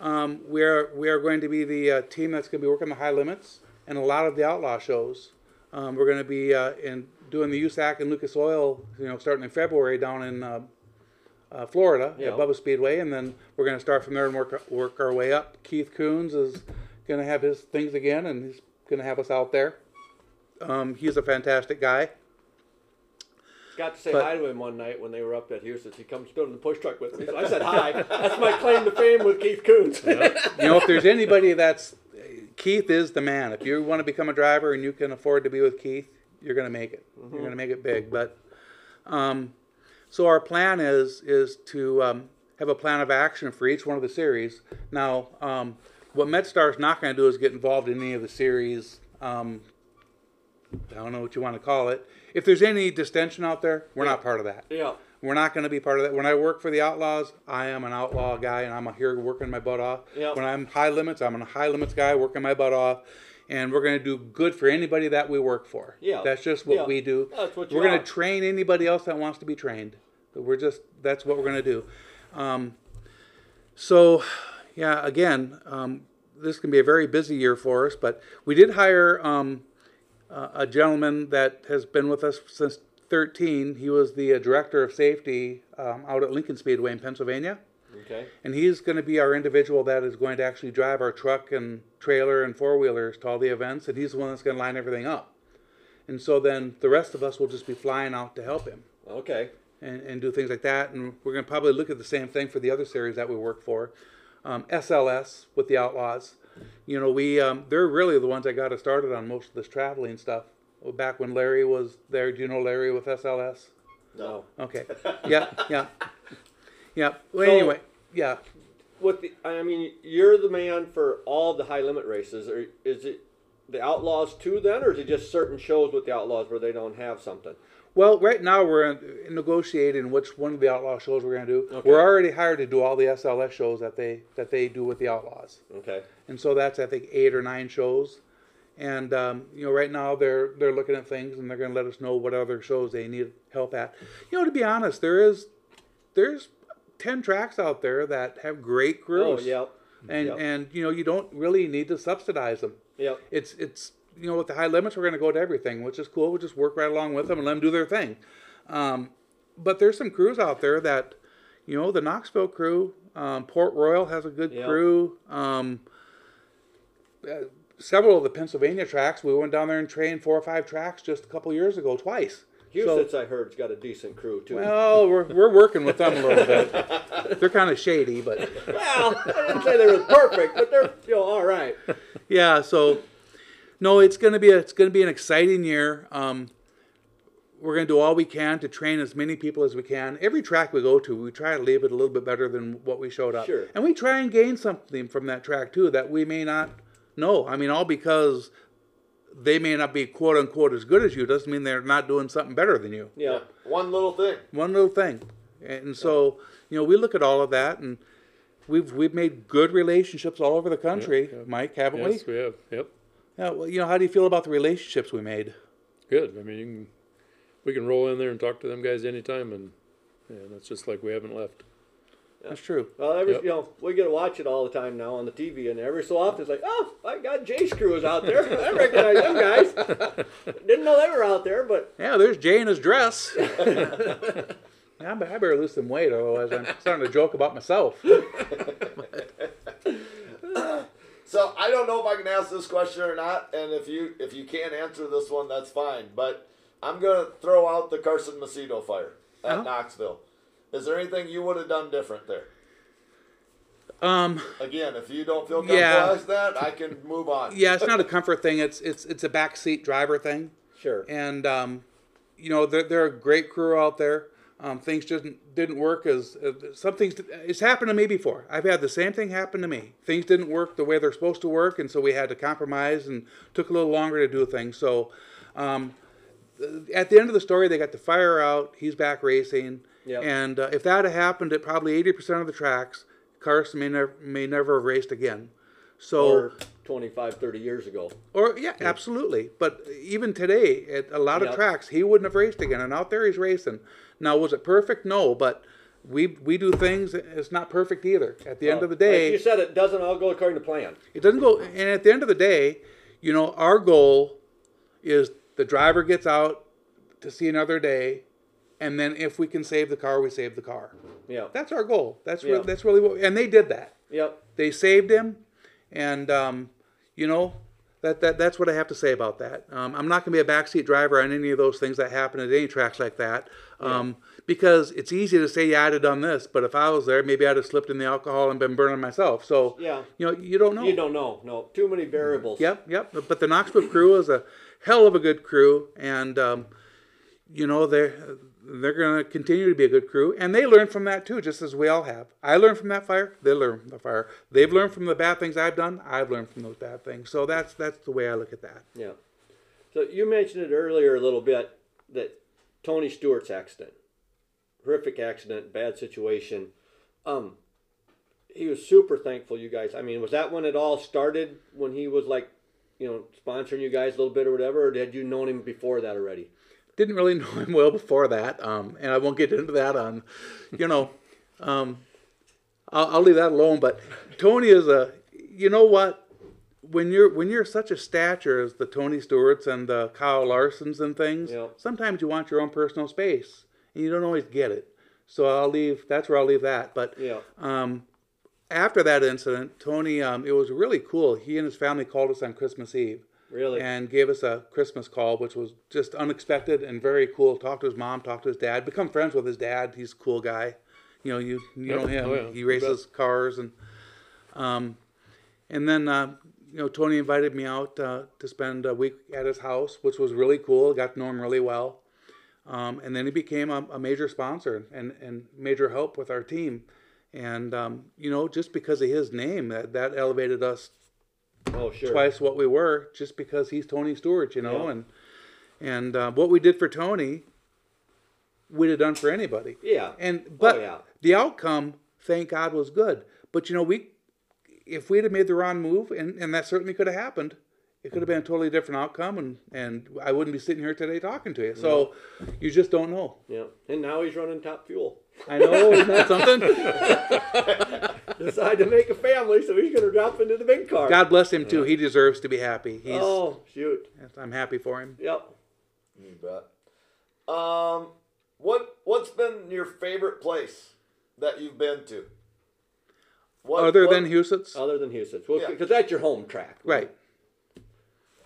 um, we are we are going to be the uh, team that's going to be working the high limits and a lot of the outlaw shows. Um, we're going to be uh, in doing the USAC and Lucas Oil, you know, starting in February down in uh, uh, Florida Yeah. at Bubba Speedway, and then we're going to start from there and work work our way up. Keith Kunz is going to have his things again, and he's going to have us out there. Um, he's a fantastic guy. Got to say But- hi to him one night when they were up at Huset's. He comes to the push truck with me. So I said hi. That's my claim to fame with Keith Kunz. you know, if there's anybody that's Keith is the man. If you want to become a driver and you can afford to be with Keith, you're going to make it. You're going to make it big. But um, so our plan is is to um, have a plan of action for each one of the series. Now, um, what MedStar is not going to do is get involved in any of the series. Um, I don't know what you want to call it. If there's any distension out there, we're not part of that. yeah. We're not going to be part of that. When I work for the Outlaws, I am an outlaw guy, and I'm here working my butt off. Yep. When I'm high limits, I'm a high limits guy working my butt off, and we're going to do good for anybody that we work for. Yeah. That's just what Yeah. we do. That's what you we're going to train anybody else that wants to be trained. We're just that's what we're going to do. Um, so, yeah, again, um, this can be a very busy year for us, but we did hire um, uh, a gentleman that has been with us since 13. He was the uh, director of safety um, out at Lincoln Speedway in Pennsylvania. Okay. And he's going to be our individual that is going to actually drive our truck and trailer and four wheelers to all the events, and he's the one that's going to line everything up. And so then the rest of us will just be flying out to help him Okay. and, and do things like that. And we're going to probably look at the same thing for the other series that we work for. Um, SLS with the Outlaws. You know, we um, they're really the ones that got us started on most of this traveling stuff. Back when Larry was there, do you know Larry with SLS? No. Okay. Yeah, yeah, yeah. Well, So- anyway, yeah. With the, I mean, you're the man for all the high limit races. Or is it the Outlaws too then, or is it just certain shows with the Outlaws where they don't have something? Well, right now we're in, negotiating which one of the outlaw shows we're going to do. Okay. We're already hired to do all the SLS shows that they that they do with the outlaws. Okay. and so that's I think eight or nine shows. And um, you know, right now they're they're looking at things and they're going to let us know what other shows they need help at. You know, to be honest, there is there's ten tracks out there that have great crews. Oh, yep. And Yep. and you know, you don't really need to subsidize them. Yep. It's it's you know, with the high limits, we're going to go to everything, which is cool. We'll just work right along with them and let them do their thing. Um, but there's some crews out there that, you know, the Knoxville crew, um, Port Royal has a good Yeah. crew. Um, uh, several of the Pennsylvania tracks, we went down there and trained four or five tracks just a couple years ago, twice. Huset's, I heard, has got a decent crew too. Well, we're, we're working with them a little bit. They're kind of shady, but Well, I didn't say they were perfect, but they're you know all right. yeah. So no, it's gonna be a, it's gonna be an exciting year. Um, we're gonna do all we can to train as many people as we can. Every track we go to, we try to leave it a little bit better than what we showed up, Sure. and we try and gain something from that track too that we may not know. I mean, all because they may not be quote unquote as good as you doesn't mean they're not doing something better than you. Yeah. One little thing. one little thing. And so, you know, we look at all of that and we've we've made good relationships all over the country, Mike, haven't we? Yes, we have. Yep. We? Yeah, well, you know, how do you feel about the relationships we made? Good. I mean, you can, we can roll in there and talk to them guys anytime, and and it's just like we haven't left. That's true. Well, every Yep. you know we get to watch it all the time now on the TV, and every so often it's like, oh, I got Jay's crew is out there. I recognize them guys. Didn't know they were out there, but Yeah, there's Jay in his dress. yeah, I better lose some weight, otherwise I'm starting to joke about myself. So I don't know if I can ask this question or not, and if you if you can't answer this one, that's fine. But I'm gonna throw out the Carson Macedo fire at Uh-huh. Knoxville. Is there anything you would have done different there? Um, Again, if you don't feel comfortable Yeah. as that, I can move on. yeah, it's not a comfort thing. It's it's it's a backseat driver thing. sure. and um, you know they're, they're a great crew out there. Um, things didn't didn't work as uh, some things. It's happened to me before. I've had the same thing happen to me. Things didn't work the way they're supposed to work, and so we had to compromise and took a little longer to do things. So um, th- at the end of the story, they got the fire out. He's back racing, Yep. and uh, if that had happened at probably eighty percent of the tracks, Carson may never may never have raced again. So Or 25, 30 years ago. Or yeah, absolutely. But even today, at a lot of tracks, he wouldn't have raced again, and out there he's racing. Now, was it perfect? No, but we we do things. It's not perfect either. At the end of the day, like you said, it doesn't all go according to plan. it doesn't go. And at the end of the day, you know, our goal is the driver gets out to see another day, and then if we can save the car, we save the car. Yeah. That's our goal. That's Yeah. really, that's really what. And they did that. Yep. They saved him, and um, you know that, that that's what I have to say about that. Um, I'm not going to be a backseat driver on any of those things that happen at any tracks like that, um, because it's easy to say, yeah, I'd have done this, but if I was there, maybe I'd have slipped in the alcohol and been burning myself. So Yeah. you know, you don't know. You don't know. No. Too many variables. Yep, yep. But- But the Knoxville crew is a hell of a good crew, and um, you know they're they're going to continue to be a good crew, and they learn from that too, just as we all have. I learned from that fire. They learn from the fire. They've learned from the bad things I've done. I've learned from those bad things. So that's that's the way I look at that. Yeah. So you mentioned it earlier a little bit that Tony Stewart's accident, horrific accident, bad situation. Um, he was super thankful you guys. I mean, was that when it all started? When he was like, you know, sponsoring you guys a little bit or whatever, or had you known him before that already? Didn't really know him well before that, um, and I won't get into that on, you know, um, I'll, I'll leave that alone. But Tony is a, you know what? When you're when you're such a stature as the Tony Stewarts and the Kyle Larsons and things, Yeah. sometimes you want your own personal space, and you don't always get it. So I'll leave. That's where I'll leave that. But Yeah. um, after that incident, Tony, um, it was really cool. He and his family called us on Christmas Eve Really? and gave us a Christmas call, which was just unexpected and very cool. Talked to his mom, talked to his dad, become friends with his dad. He's a cool guy. You know, you you Yep. know him. Oh, yeah. He races cars and um, and then uh, you know Tony invited me out uh, to spend a week at his house, which was really cool. Got to know him really well. Um, and then he became a, a major sponsor and, and major help with our team. And um, you know, just because of his name, that, that elevated us oh, sure. twice what we were just because he's Tony Stewart, you know, Yeah. and and uh, what we did for Tony, we'd have done for anybody. Yeah. And but Oh, yeah. the outcome, thank God, was good. But you know, we if we'd have made the wrong move, and, and that certainly could have happened, it could have been a totally different outcome, and and I wouldn't be sitting here today talking to you. So you just don't know. Yeah. And now he's running top fuel. I know, isn't that something? Decided to make a family, so he's going to drop into the big car. God bless him too. He deserves to be happy. He's. oh, shoot. I'm happy for him. Yep. You bet. Um, what what's been your favorite place that you've been to? What, Other what- than Huset's, Other than Huset's. Well, Yeah. because that's your home track. right?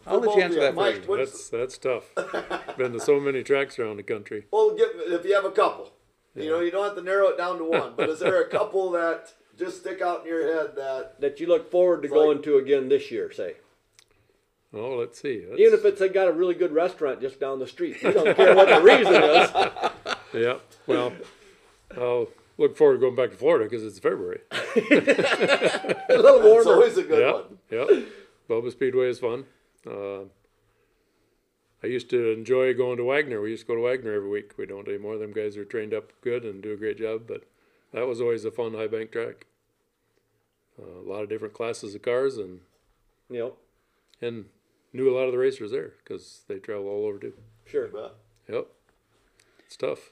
I'll let you of answer that Mike, first. That's that's tough. Been to so many tracks around the country. Well, give, if you have a couple, you know, you don't have to narrow it down to one. But is there a couple that just stick out in your head that That you look forward to It's like- going to again this year, say. Oh, let's see. That's- Even if it's uh, got a really good restaurant just down the street. You don't care what the reason is. yeah. Well, I'll look forward to going back to Florida because it's February. A little it's warmer. always a good yeah. one? Yeah. Bubba Speedway is fun. Uh, I used to enjoy going to Wagner. We used to go to Wagner every week. We don't anymore. Them guys are trained up good and do a great job. But that was always a fun high bank track. Uh, a lot of different classes of cars and You know, and knew a lot of the racers there because they travel all over too. sure. You bet. Yep. It's tough.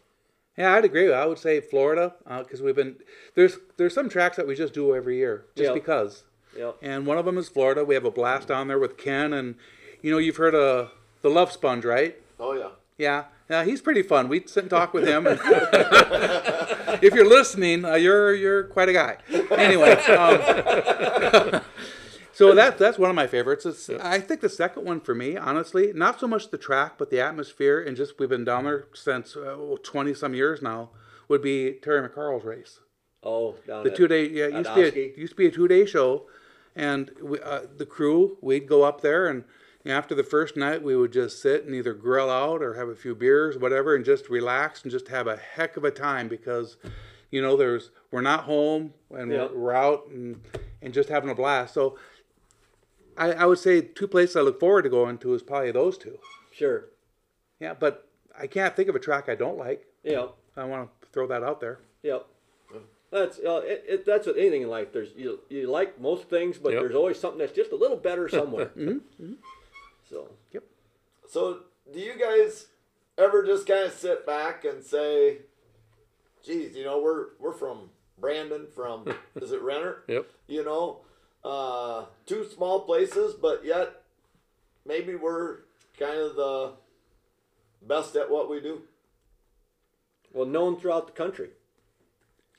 Yeah, I'd agree. I would say Florida because we've been there's there's some tracks that we just do every year just Yeah. because. Yep. And one of them is Florida. We have a blast down there with Ken, and you know you've heard of the Love Sponge, right? Oh yeah. Yeah, yeah, he's pretty fun. We sit and talk with him. And if you're listening, uh, you're you're quite a guy. Anyway, um, so that that's one of my favorites. It's, I think the second one for me, honestly, not so much the track, but the atmosphere, and just we've been down there since twenty some years now. Would be Terry McCarl's race. Oh, down The two day, yeah, it at used to be a, used to be a two day show, and we, uh, the crew we'd go up there and after the first night we would just sit and either grill out or have a few beers, whatever, and just relax and just have a heck of a time because, you know, there's we're not home and Yeah. we're, we're out and and just having a blast. So, I, I would say two places I look forward to going to is probably those two. Sure. Yeah, but I can't think of a track I don't like. Yeah. I want to throw that out there. Yep. That's uh, it, it, that's with anything in life. There's you you like most things, but Yep. there's always something that's just a little better somewhere. Mm-hmm. So So, do you guys ever just kind of sit back and say, "Geez, you know, we're we're from Brandon, from is it Renner? Yep. You know, uh, two small places, but yet maybe we're kind of the best at what we do." well, known throughout the country.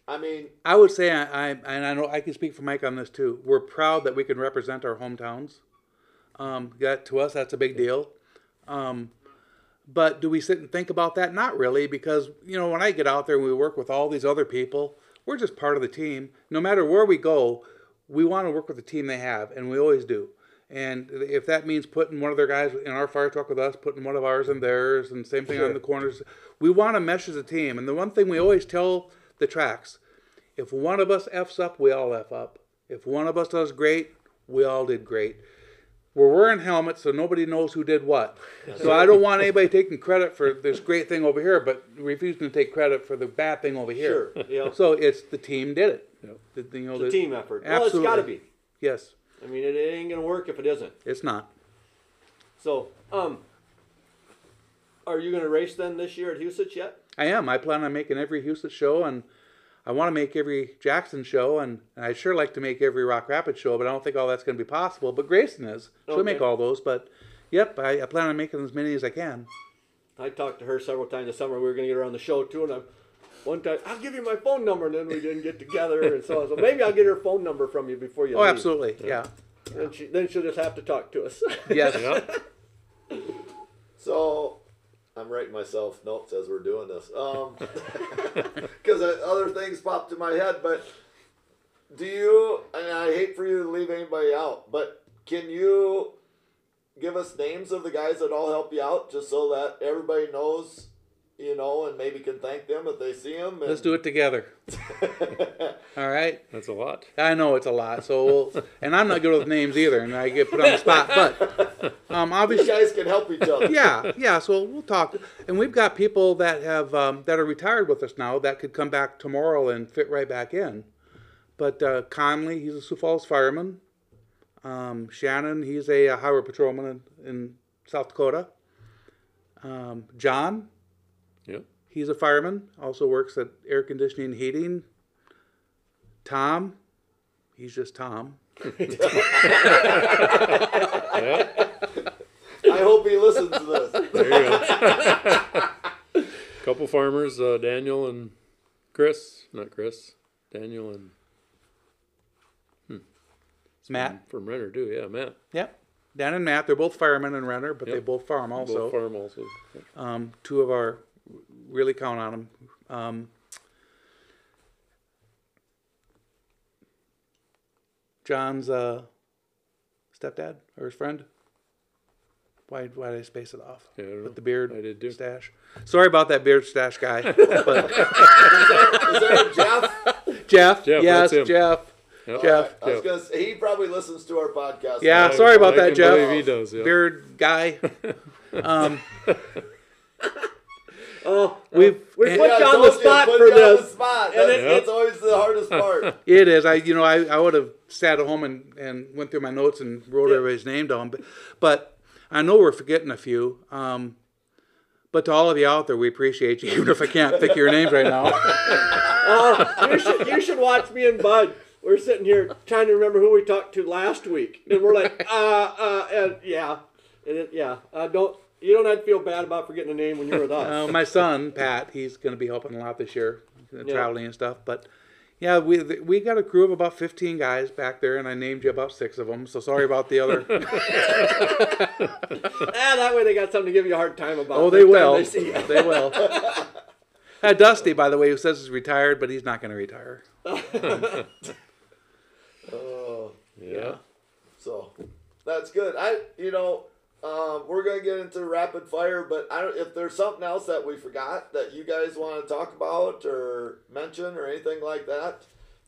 I mean, I would say, I, I and I know I can speak for Mike on this too. We're proud that we can represent our hometowns. Um, that to us, that's a big deal. Um, but do we sit and think about that? Not really, because you know when I get out there and we work with all these other people, we're just part of the team. No matter where we go, we want to work with the team they have, and we always do. And if that means putting one of their guys in our fire truck with us, putting one of ours in theirs, and same thing on the corners, we want to mesh as a team. And the one thing we always tell the tracks, if one of us f's up, we all f up. If one of us does great, we all did great. We're wearing helmets, so nobody knows who did what. So I don't want anybody taking credit for this great thing over here, but refusing to take credit for the bad thing over here. Sure, know, So it's the team did it. The- you know, it's a the- team effort. Well, it's got to Absolutely. be. Yes, I mean, it, it ain't gonna work if it isn't. it's not. So, um, are you gonna race then this year at Huset's yet? I am. I plan on making every Huset's show, and I want to make every Jackson show, and, and I'd sure like to make every Rock Rapids show, but I don't think all that's going to be possible. But Grayson is. She'll make all those, but yep, I, I plan on making as many as I can. I talked to her several times this summer. We were gonna get her on the show too, and I. One time, I'll give you my phone number, and then we didn't get together, and so on. So maybe I'll get her phone number from you before you leave. Oh, leave. absolutely. Yeah. Then she, then she'll just have to talk to us. Yes. Yeah. so I'm writing myself notes as we're doing this, um, because other things popped in my head. But do you? And I hate for you to leave anybody out, but can you give us names of the guys that all help you out, just so that everybody knows, you know, and maybe can thank them if they see them? Let's do it together. All right. That's a lot. I know it's a lot. So, we'll, and I'm not good with names either, and I get put on the spot. But um, You obviously, guys can help each other. yeah, yeah. So we'll talk, and we've got people that have um, that are retired with us now that could come back tomorrow and fit right back in. But uh, Conley, he's a Sioux Falls fireman. Um, Shannon, he's a, uh highway patrolman in, in South Dakota. Um, John, Yep. he's a fireman, also works at air conditioning and heating. Tom, he's just Tom. Yeah. I hope he listens to this. There you go. Couple farmers, uh, Daniel and Chris. Not Chris. Daniel and Matt, from Renner too. Yeah, Matt. yep. Dan and Matt, they're both firemen in Renner, but they both farm also. Both farm also. um, two of our really count on them. Um, John's uh, stepdad or his friend. Why why did I space it off? Yeah, I don't know. With the beard I did too. stash. Sorry about that beard stash guy. but Is there a Jeff? Jeff, Jeff, yes. Jeff. Yep. Jeff. I was gonna say, he probably listens to our podcast. Yeah, I- sorry about I that, can Jeff. believe he does. Yeah. Beard guy. Um, oh, We've- we put Yeah, you on the spot for you on the this. spot. And it- that's always the hardest part. It is. I, you know, I, I would have sat at home and, and went through my notes and wrote everybody's name down, but, but I know we're forgetting a few. Um, but to all of you out there, we appreciate you, even if I can't pick your names right now. Oh, you should you should watch me and Bud. We're sitting here trying to remember who we talked to last week, and we're like, uh, uh, and yeah, and it, yeah. Uh, don't you don't have to feel bad about forgetting a name when you're with us. Uh, my son Pat, he's going to be helping a lot this year, uh, Yeah. traveling and stuff. But yeah, we we got a crew of about 15 guys back there, and I named you about six of them. So sorry about the other. ah, that way they got something to give you a hard time about. oh, they will. They see you. They will. Uh, Dusty, by the way, who says he's retired, but he's not going to retire. Oh, Yeah. so that's good. I, you know, um, we're gonna get into rapid fire, but I don't. If there's something else that we forgot that you guys want to talk about or mention or anything like that,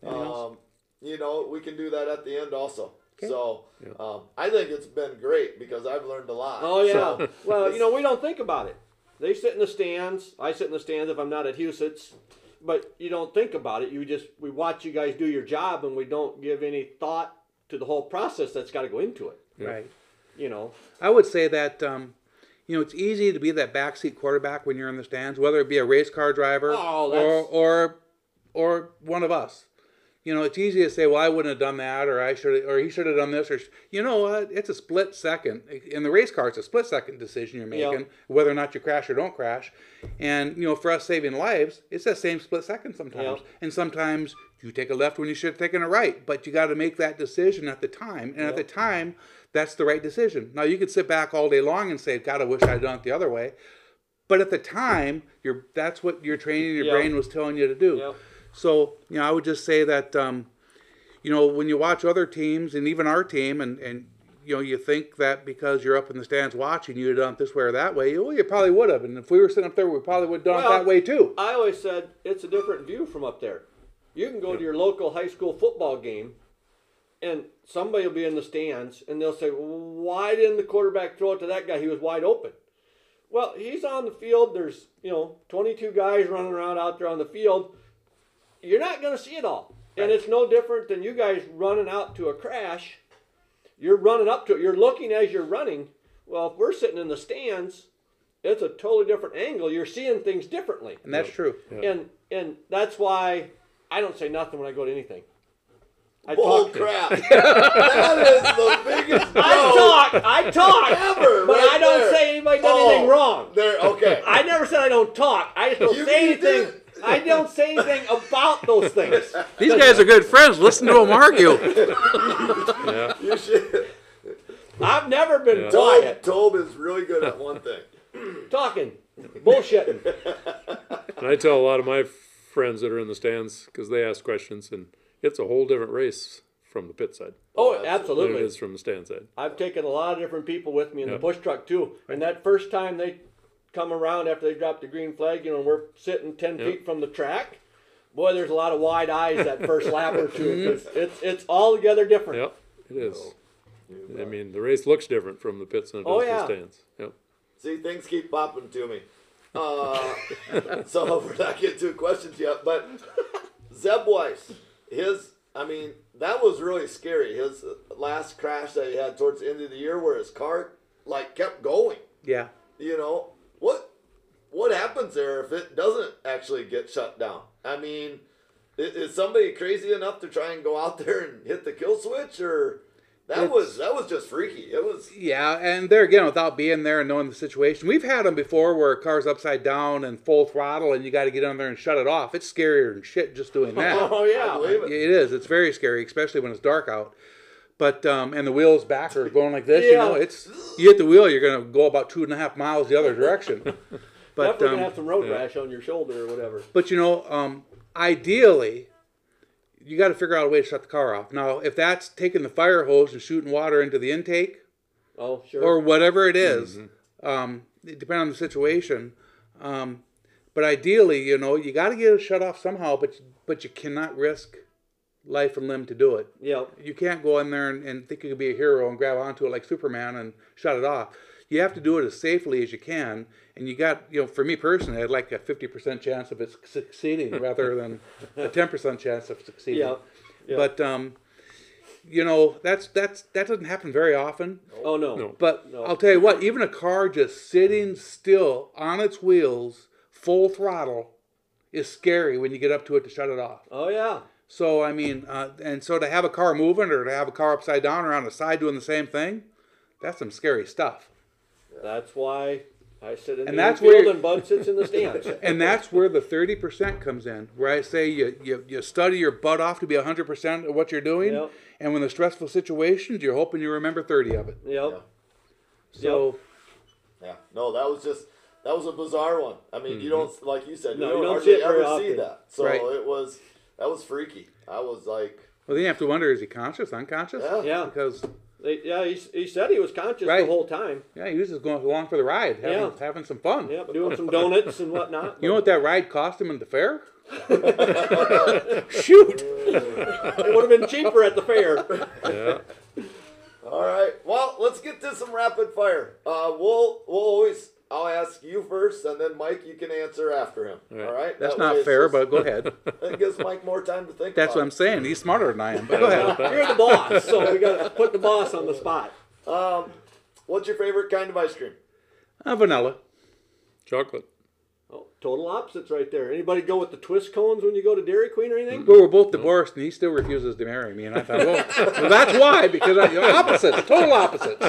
um, you know, we can do that at the end also. Okay. So Yeah. um, I think it's been great because I've learned a lot. Oh yeah. So, well, you know, we don't think about it. They sit in the stands. I sit in the stands if I'm not at Huset's. but you don't think about it. You just we watch you guys do your job, and we don't give any thought to the whole process that's got to go into it. Right. You know. I would say that um, you know it's easy to be that backseat quarterback when you're in the stands, whether it be a race car driver Oh, or or or one of us. You know, it's easy to say, "Well, I wouldn't have done that," or "I should," or "He should have done this," or you know what? It's a split second in the race car. It's a split second decision you're making, whether or not you crash or don't crash. And you know, for us saving lives, it's that same split second sometimes. Yeah. And sometimes you take a left when you should have taken a right, but you got to make that decision at the time. And at the time, that's the right decision. Now you could sit back all day long and say, "God, I wish I'd done it the other way." But at the time, you're that's what your training, your Yeah. brain was telling you to do. Yeah. So you know, I would just say that um, you know when you watch other teams and even our team, and and you know you think that because you're up in the stands watching, you'd done it this way or that way. Well, you probably would have, and if we were sitting up there, we probably would have done Well, it that way too. I always said it's a different view from up there. You can go to your local high school football game, and somebody will be in the stands, and they'll say, "Why didn't the quarterback throw it to that guy? He was wide open." Well, he's on the field. There's you know 22 guys running around out there on the field. You're not going to see it all, and it's no different than you guys running out to a crash. You're running up to it. You're looking as you're running. Well, if we're sitting in the stands, it's a totally different angle. You're seeing things differently And that's true. and and that's why I don't say nothing when I go to anything. I Bull talk. crap. that is the biggest I joke talk. I talk. ever. but right I don't there. say anybody done Oh, anything wrong. There, okay. I never said I don't talk. I just don't You- say anything. did. I don't say anything about those things. These guys are good friends. Listen to them argue. Yeah. you should. I've never been Yeah. Tobe, quiet Tobe is really good at one thing. talking, bullshitting. And I tell a lot of my friends that are in the stands because they ask questions, and it's a whole different race from the pit side Oh, than it absolutely. is from the stand side. I've taken a lot of different people with me in the Yep. push truck too. And that first time they come around after they drop the green flag, you know, and we're sitting ten Yep. feet from the track. Boy, there's a lot of wide eyes that first lap or two. It's it's, it's altogether different. Yep, it is. I mean, the race looks different from the pits than it does Oh, from yeah. the stands. Yep. See, things keep popping to me. Uh, so we're not getting to questions yet, but Zeb Wise, his, I mean, that was really scary. His last crash that he had towards the end of the year, where his car like kept going. Yeah. You know what? What happens there if it doesn't actually get shut down? I mean, is somebody crazy enough to try and go out there and hit the kill switch, or that It's- was that was just freaky. It was Yeah, and there again, without being there and knowing the situation, we've had them before where a car's upside down and full throttle, and you got to get on there and shut it off. It's scarier than shit just doing that. Oh I yeah. believe it. it is. It's very scary, especially when it's dark out. But um, and the wheels back are going like this. You know, it's you hit the wheel, you're gonna go about two and a half miles the other direction. But Definitely um, gonna have some road yeah. rash on your shoulder or whatever. But you know, um, ideally, you got to figure out a way to shut the car off. Now, if that's taking the fire hose and shooting water into the intake Oh sure. or whatever it is, um, it depends on the situation. Um, but ideally, you know, you got to get it shut off somehow. But but you cannot risk life and limb to do it. yeah. You can't go in there and, and think you could be a hero and grab onto it like Superman and shut it off. You have to do it as safely as you can. And you got, you know, for me personally, I'd like a 50% chance of it succeeding rather than a 10% chance of succeeding. Yeah. Yeah. But, um, you know, that's, that's, that doesn't happen very often. Oh no. No. But No. I'll tell you what, even a car just sitting still on its wheels, full throttle, is scary when you get up to it to shut it off. Oh yeah. So I mean, uh, and so to have a car moving or to have a car upside down or on the side doing the same thing, that's some scary stuff. That's why I sit in And the that's infield where- and Bud sits in the stands. And that's where the thirty percent comes in, where I say you, you you study your butt off to be hundred percent of what you're doing, Yep. and when the stressful situations, you're hoping you remember thirty of it. Yep. So Yeah, no, that was just that was a bizarre one. I mean, you mm-hmm. don't like you said, No, you you don't, don't see hardly it see that. So Right. it was that was freaky. I was like, well, then you have to wonder: is he conscious, unconscious? Yeah. Yeah. Because They, yeah, he, he said he was conscious Right. the whole time. yeah, he was just going along for the ride, having, Yeah. having some fun. Yep, doing some donuts and whatnot. You know what that ride cost him at the fair? Shoot! It would have been cheaper at the fair. Yeah. all right, well, let's get to some rapid fire. Uh, we'll we'll always I'll ask you first, and then Mike, you can answer after him. All right. All right. That's That not fair, just- but go ahead. it gives Mike more time to think. That's what I'm saying. He's smarter than I am. But go ahead. You're the boss, so we got to put the boss on the spot. Um, what's your favorite kind of ice cream? Uh, vanilla. Chocolate. Oh, total opposites right there. Anybody go with the twist cones when you go to Dairy Queen or anything? We were both divorced, and he still refuses to marry me. And I thought, well, well that's why, because I, opposites, total opposites.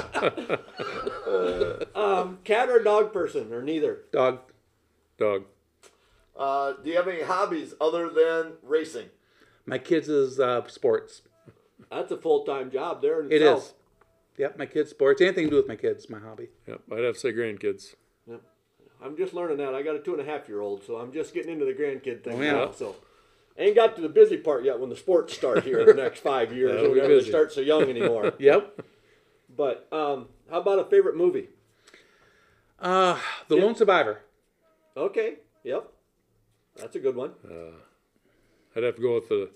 Um, cat or dog person or neither? Dog. Dog. Uh, do you have any hobbies other than racing? My kids is uh, sports. That's a full time job there. In It itself. is. Yep, my kids sports. Anything to do with my kids, my hobby. Yep. I'd have to say grandkids. Yep. I'm just learning that. I got a two and a half year old, so I'm just getting into the grandkid thing Oh, yeah. now. So ain't got to the busy part yet when the sports start here in the next five years. That'll we be don't really busy. start so young anymore. Yep. but um, how about a favorite movie? Uh, the Lone Survivor. Okay. Yep. That's a good one. I'd have to go with the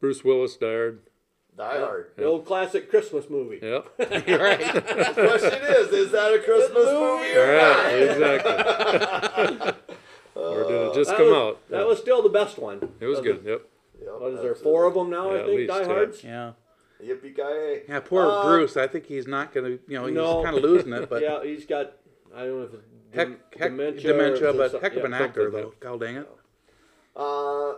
Bruce Willis Die Hard. Die Hard. The old classic Christmas movie. Yep. You're right. The question is, is that a Christmas movie or Right. not? Exactly. or did it just That come was, out? That was still the best one. It was good. the- Yep. Yep, What is there? Four of them now, Yeah, I at think. least, Die yeah. Hards. Yeah. Yippee ki Yeah, poor Uh, Bruce. I think he's not going to, you know, he's No. kind of losing it, but yeah, he's got. I don't know if it's heck, dem- heck, dementia, dementia, or but it's- heck of yeah, an actor, something, though. God dang it. Uh,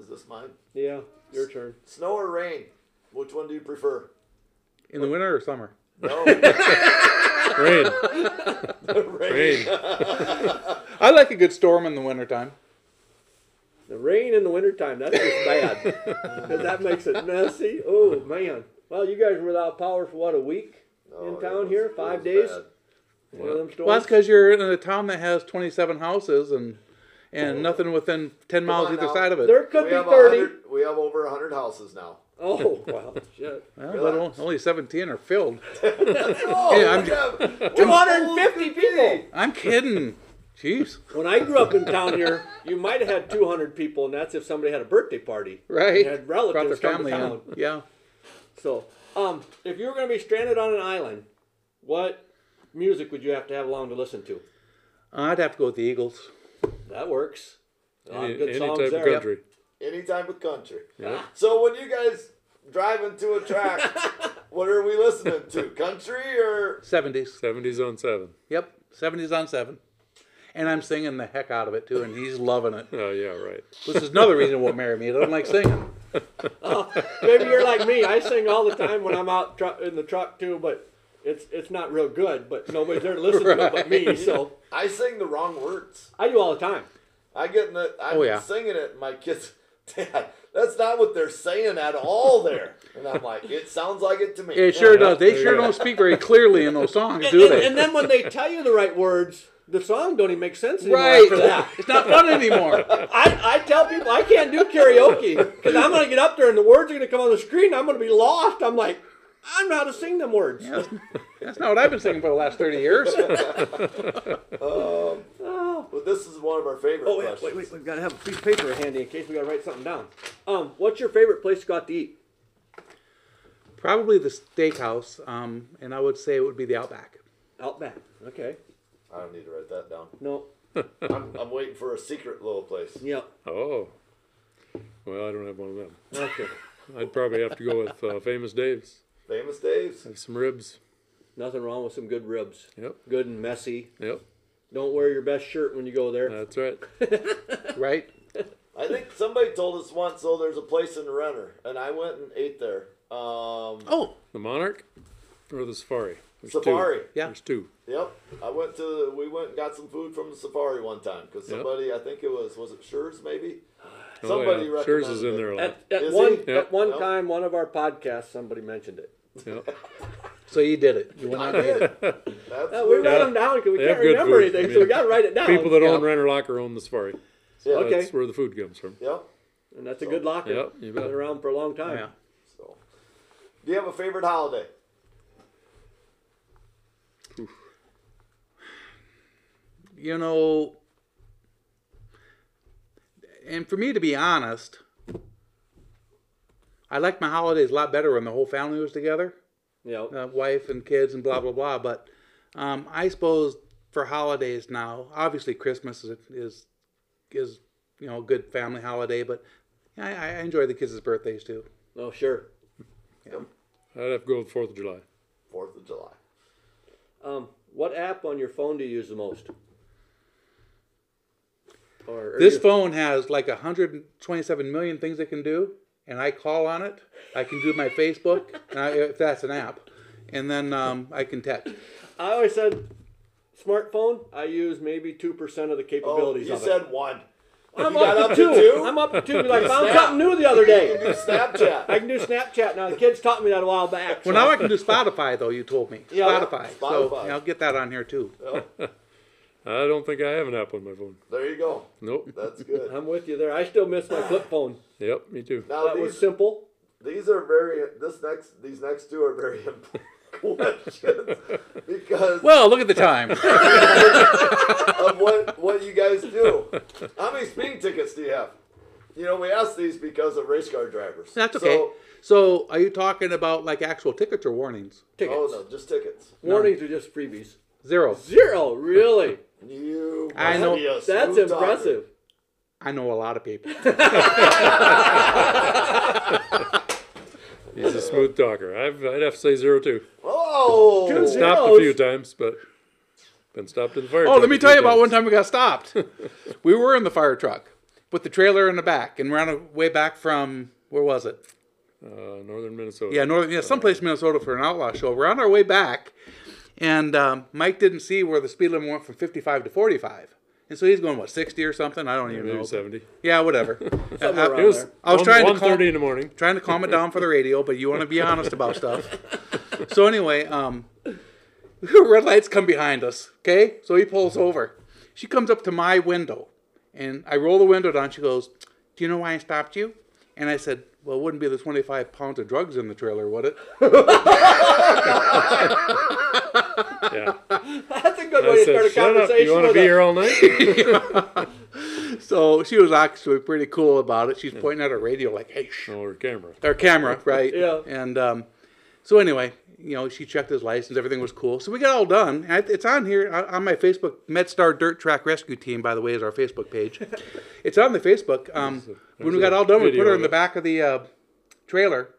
is this mine? Yeah, your turn. Snow or rain? Which one do you prefer? In the winter or summer? No, Rain. rain. Rain. I like a good storm in the wintertime. The rain in the wintertime, that's just bad. 'Cause that makes it messy. Oh, man. Well, you guys were without power for what, a week? No, In town was- here, five days? bad. One of them storms? Well, that's because you're in a town that has 27 houses and and nothing within 10 miles either now. side of it. there could We be have, 30. we have over 100 houses now. Oh, well, shit. Well, only 17 are filled. Oh, Yeah, I'm- 250 people. I'm kidding. Jeez. When I grew up in town here, you might have had 200 people, and that's if somebody had a birthday party. Right. Had Brought their relatives come family to in. town. Yeah. So, um, if you were going to be stranded on an island, what music would you have to have along to listen to? I'd have to go with the Eagles. That works. Any, of good any songs type there. of country. any type of country. Yeah. So when you guys drive into a track, what are we listening to? Country or 70s. 70s on 7. Yep. 70s on 7. And I'm singing the heck out of it, too, and he's loving it. Oh, yeah, right. Which is another reason he won't marry me. I don't like singing. oh, Maybe you're like me. I sing all the time when I'm out tru- in the truck too, but it's it's not real good. But nobody's there to listen to it but me. So I sing the wrong words. I do all the time. I get in the, I'm Oh, yeah. singing it, and my kids, Dad, that's not what they're saying at all there. And I'm like, it sounds like it to me. It sure Yeah, does. They sure don't speak very clearly in those songs, And, do and- they? and then when they tell you the right words, the song don't even make sense anymore right. after that. It's not fun anymore. I, I tell people I can't do karaoke because I'm going to get up there and the words are going to come on the screen. I'm going to be lost. I'm like, I don't know how to sing them words. That's, that's not what I've been singing for the last 30 years. Oh, But this is one of our favorite oh yeah, questions. wait, wait, we've got to have a piece of paper handy in case we got to write something down. Um, what's your favorite place to go out to eat? Probably the steakhouse, um, and I would say it would be the Outback. Outback. Okay. I don't need to write that down. No. I'm, I'm waiting for a secret little place. Yeah. Oh. Well, I don't have one of them. Okay. I'd probably have to go with uh, Famous Dave's. Famous Dave's. Have some ribs. Nothing wrong with some good ribs. Yep. Good and messy. Yep. Don't wear your best shirt when you go there. That's right. Right? I think somebody told us once, oh, there's a place in the Renner, and I went and ate there. Um, Oh, The Monarch or the Safari? There's Safari. Two. Yeah. There's two. Yep, I went to. We went and got some food from the Safari one time because Yep. somebody, I think it was, was it Schurz maybe? Oh, Somebody yeah. Schurz is in there a lot. At, at Is one he? at one Yep. time, one of our podcasts, somebody mentioned it. Yep. so you did it. You went I out and ate did. it. That's Uh, we weird. write them down because we They can't good remember food. anything, I so we got to write it down. People that own Yeah. Renner Locker own the Safari. Yeah. Okay. That's where the food comes from. Yep. and that's a good locker. Yep, you bet. Been around for a long time. yeah. So, do you have a favorite holiday? You know, and for me to be honest, I like my holidays a lot better when the whole family was together. Yep. uh, wife and kids and blah blah blah. But um, I suppose for holidays now. Obviously, Christmas is is, is you know a good family holiday, but I, I enjoy the kids' birthdays too. Oh, sure. Yeah. I'd have to go with Fourth of July. Fourth of July. Um, what app on your phone do you use the most? Or, or This you- phone has like 127 million things it can do, and I call on it. I can do my Facebook, and I, if that's an app, and then um, I can text. I always said smartphone. I use maybe two percent of the capabilities. Oh, capabilities you of said it. one. I'm you got up up to to two. two? I'm up to two. 'cause I found something new the other You day. can do Snapchat. I can do Snapchat now. The kids taught me that a while back. Well, now I can do Spotify, though. You told me Yeah. Spotify, so Spotify. yeah, I'll get that on here too. Oh, I don't think I have an app on my phone. there you go. Nope. That's good. I'm with you there. I still miss my flip phone. Yep, me too. Now That these was simple. these are very this next these next two are very important questions because Well, look at the time. of what what you guys do. How many speeding tickets do you have? You know, we ask these because of race car drivers. That's okay. So, So, are you talking about like actual tickets or warnings? Oh, tickets. oh no, just tickets. Warnings are just freebies. Zero. Zero, really? You. I know- That's smooth talker. impressive. I know a lot of people. He's a smooth talker. I've, I'd have to say zero too. Oh. Two Stopped a few times, but been stopped in the fire. Oh, truck let me tell few you about one time we got stopped. we were in the fire truck with the trailer in the back, and we're on our way back from where was it? Uh, northern Minnesota. Yeah, northern, yeah, someplace in Minnesota for an outlaw show. We're on our way back, and um, Mike didn't see where the speed limit went from 55 to 45. And so he's going, what, 60 or something? I don't even maybe know. seventy. Yeah, whatever. Somewhere I, It was. I was trying to calm- in the morning. trying to calm it down for the radio, but you want to be honest about stuff. So anyway, um, red lights come behind us. Okay, so he pulls over. She comes up to my window, and I roll the window down. She goes, "Do you know why I stopped you?" And I said, "Well, it wouldn't be the 25 pounds of drugs in the trailer, would it?" Yeah. That's a good I way to start a "Shut up! conversation. You want to be a- here all night?" So she was actually pretty cool about it. She's pointing at her radio like, "Hey, shh." or camera. Our camera, right? Yeah. And um, so anyway, you know, she checked his license. Everything was cool. So we got all done. It's on here on on my Facebook. MedStar Dirt Track Rescue Team, by the way, is our Facebook page. it's on the Facebook. Um, There's a- when we got all done, we put her of in the back of the uh, trailer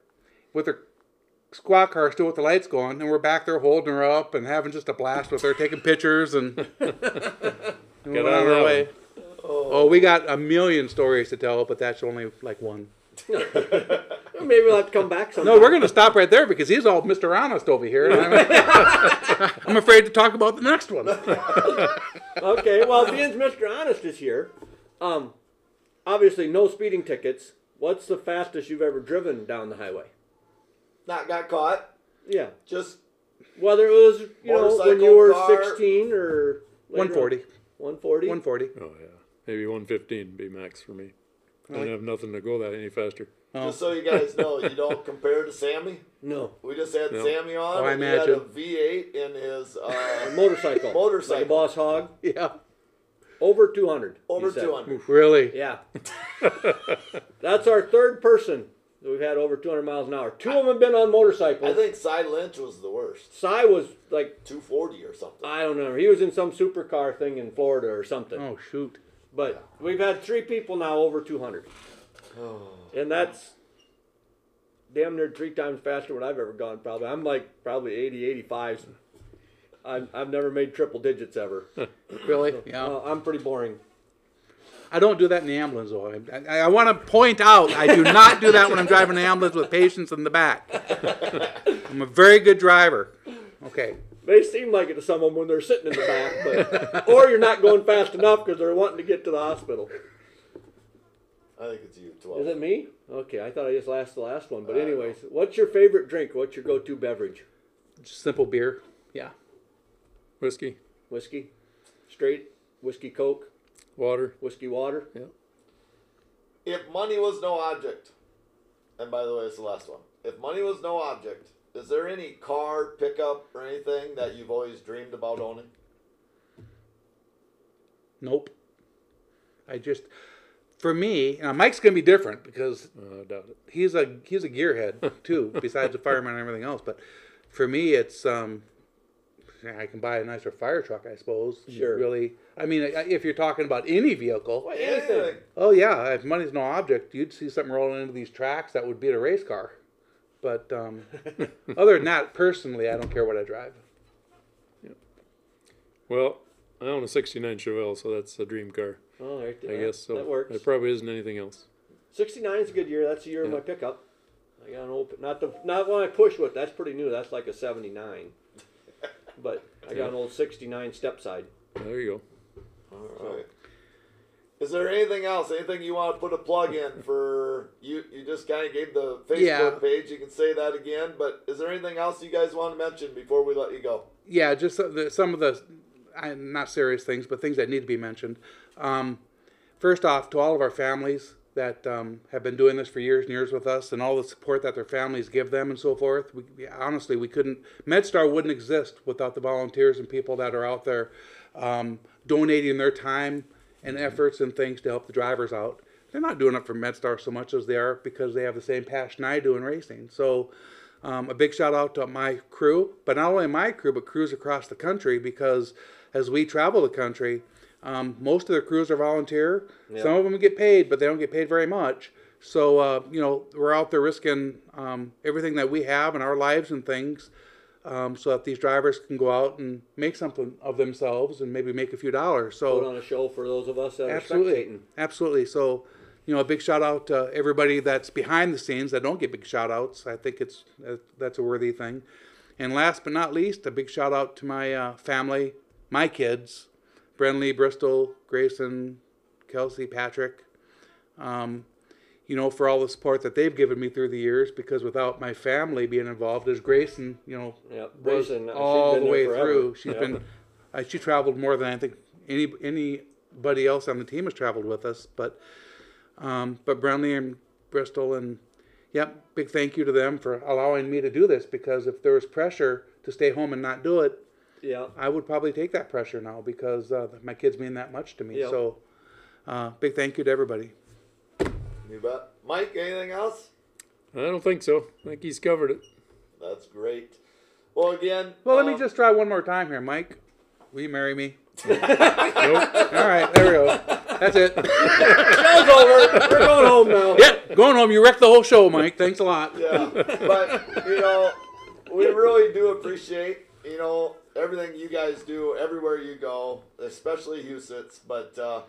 with her squad car still with the lights going, and we're back there holding her up and having just a blast with her, taking pictures and. and Get went out on of our that way. one. Oh, we got a million stories to tell, but that's only like one. Maybe we'll have to come back sometime. No, we're going to stop right there because he's all Mr. Honest over here. and I'm, I'm afraid to talk about the next one. okay, well, being Mr. Honest is here, um, obviously no speeding tickets. What's the fastest you've ever driven down the highway? Not got caught. Yeah, Just whether it was you know when you were car. 16 or later 140. on. 140. 140. Oh yeah, maybe one fifteen be max for me. I don't have nothing to go that any faster. just so you guys know, you don't compare to Sammy. No, We just had No. Sammy on, Oh, I and he had a imagine. V8 in his uh, motorcycle. Motorcycle. Like a Boss Hog. Yeah. Over 200. over 200. Really? Yeah. That's our third person that we've had over 200 miles an hour. Two of them have been on motorcycles. I think Cy Lynch was the worst. Cy was like 240 or something. I don't know. He was in some supercar thing in Florida or something. Oh, shoot. But we've had three people now over 200. And that's damn near three times faster than I've ever gone, probably. I'm like probably 80, 85. I've, I've never made triple digits ever. Really? Yeah. Uh, I'm pretty boring. I don't do that in the ambulance, though. I, I, I want to point out I do not do that when I'm driving the ambulance with patients in the back. I'm a very good driver. Okay. They seem like it to someone when they're sitting in the back, but or you're not going fast enough because they're wanting to get to the hospital. I think it's you, 12. Is it me? Okay, I thought I just asked the last one. But anyways, what's your favorite drink? What's your go-to beverage? Just simple beer. Yeah. Whiskey, Whiskey, straight whiskey, Coke, water. whiskey, water. Yeah. If money was no object, and by the way, it's the last one. If money was no object, is there any car, pickup, or anything that you've always dreamed about owning? Nope. I just, for me, now Mike's gonna be different because Uh, I doubt it. he's a he's a gearhead too, besides a fireman and everything else. But for me, it's um, I can buy a nicer fire truck, I suppose. Sure. Really, I mean, if you're talking about any vehicle, Well, anything. Anything. oh yeah, if money's no object, you'd see something rolling into these tracks that would beat a race car. But um, other than that, personally, I don't care what I drive. Well, I own a '69 Chevelle, so that's a dream car. Oh, right there. I guess so. That works. There probably isn't anything else. 69 is a good year. That's the year of my pickup. I got an old, not the, not one I push with. That's pretty new. That's like a 79. But I got an old 69 step side. There you Right. Is there anything else? Anything you want to put a plug in for? You you just kind of gave the Facebook Yeah. page. You can say that again. But is there anything else you guys want to mention before we let you go? Yeah, just the, some of the, not serious things, but things that need to be mentioned. Um, first off, to all of our families that um, have been doing this for years and years with us, and all the support that their families give them, and so forth. We, we- honestly, we couldn't. MedStar wouldn't exist without the volunteers and people that are out there um, donating their time and efforts and things to help the drivers out. They're not doing it for MedStar so much as they are because they have the same passion I do in racing. So. Um, a big shout out to my crew, but not only my crew, but crews across the country because as we travel the country, um, most of the crews are volunteer. Some of them get paid, but they don't get paid very much. So, uh, you know, we're out there risking um, everything that we have in our lives and things um, so that these drivers can go out and make something of themselves and maybe make a few dollars. So, Put on a show for those of us that Absolutely. are spectating. Absolutely. So, you know, a big shout out to everybody that's behind the scenes that don't get big shout outs. I think it's uh, that's a worthy thing. And last but not least, a big shout out to my uh, family, my kids, Brenly, Bristol, Grayson, Kelsey, Patrick. Um, you know, for all the support that they've given me through the years, because without my family being involved, as Grayson, you know, Yep. Grayson, all the way through. She's Yep. been, uh, she traveled more than I think any anybody else on the team has traveled with us. But, um, but Brownlee and Bristol and, yep, big thank you to them for allowing me to do this. Because if there was pressure to stay home and not do it, Yeah. I would probably take that pressure now because uh, my kids mean that much to me. Yep. So, uh, big thank you to everybody. You bet. Mike, anything else? I don't think so. I think he's covered it. That's great. Well, again. Well, let me um, just try one more time here, Mike. Will you marry me? Nope. All right, there we go. That's it. Show's over. We're going home now. yeah, going home. You wrecked the whole show, Mike. Thanks a lot. Yeah, but you know, we really do appreciate you know everything you guys do everywhere you go, especially Huset's. But uh,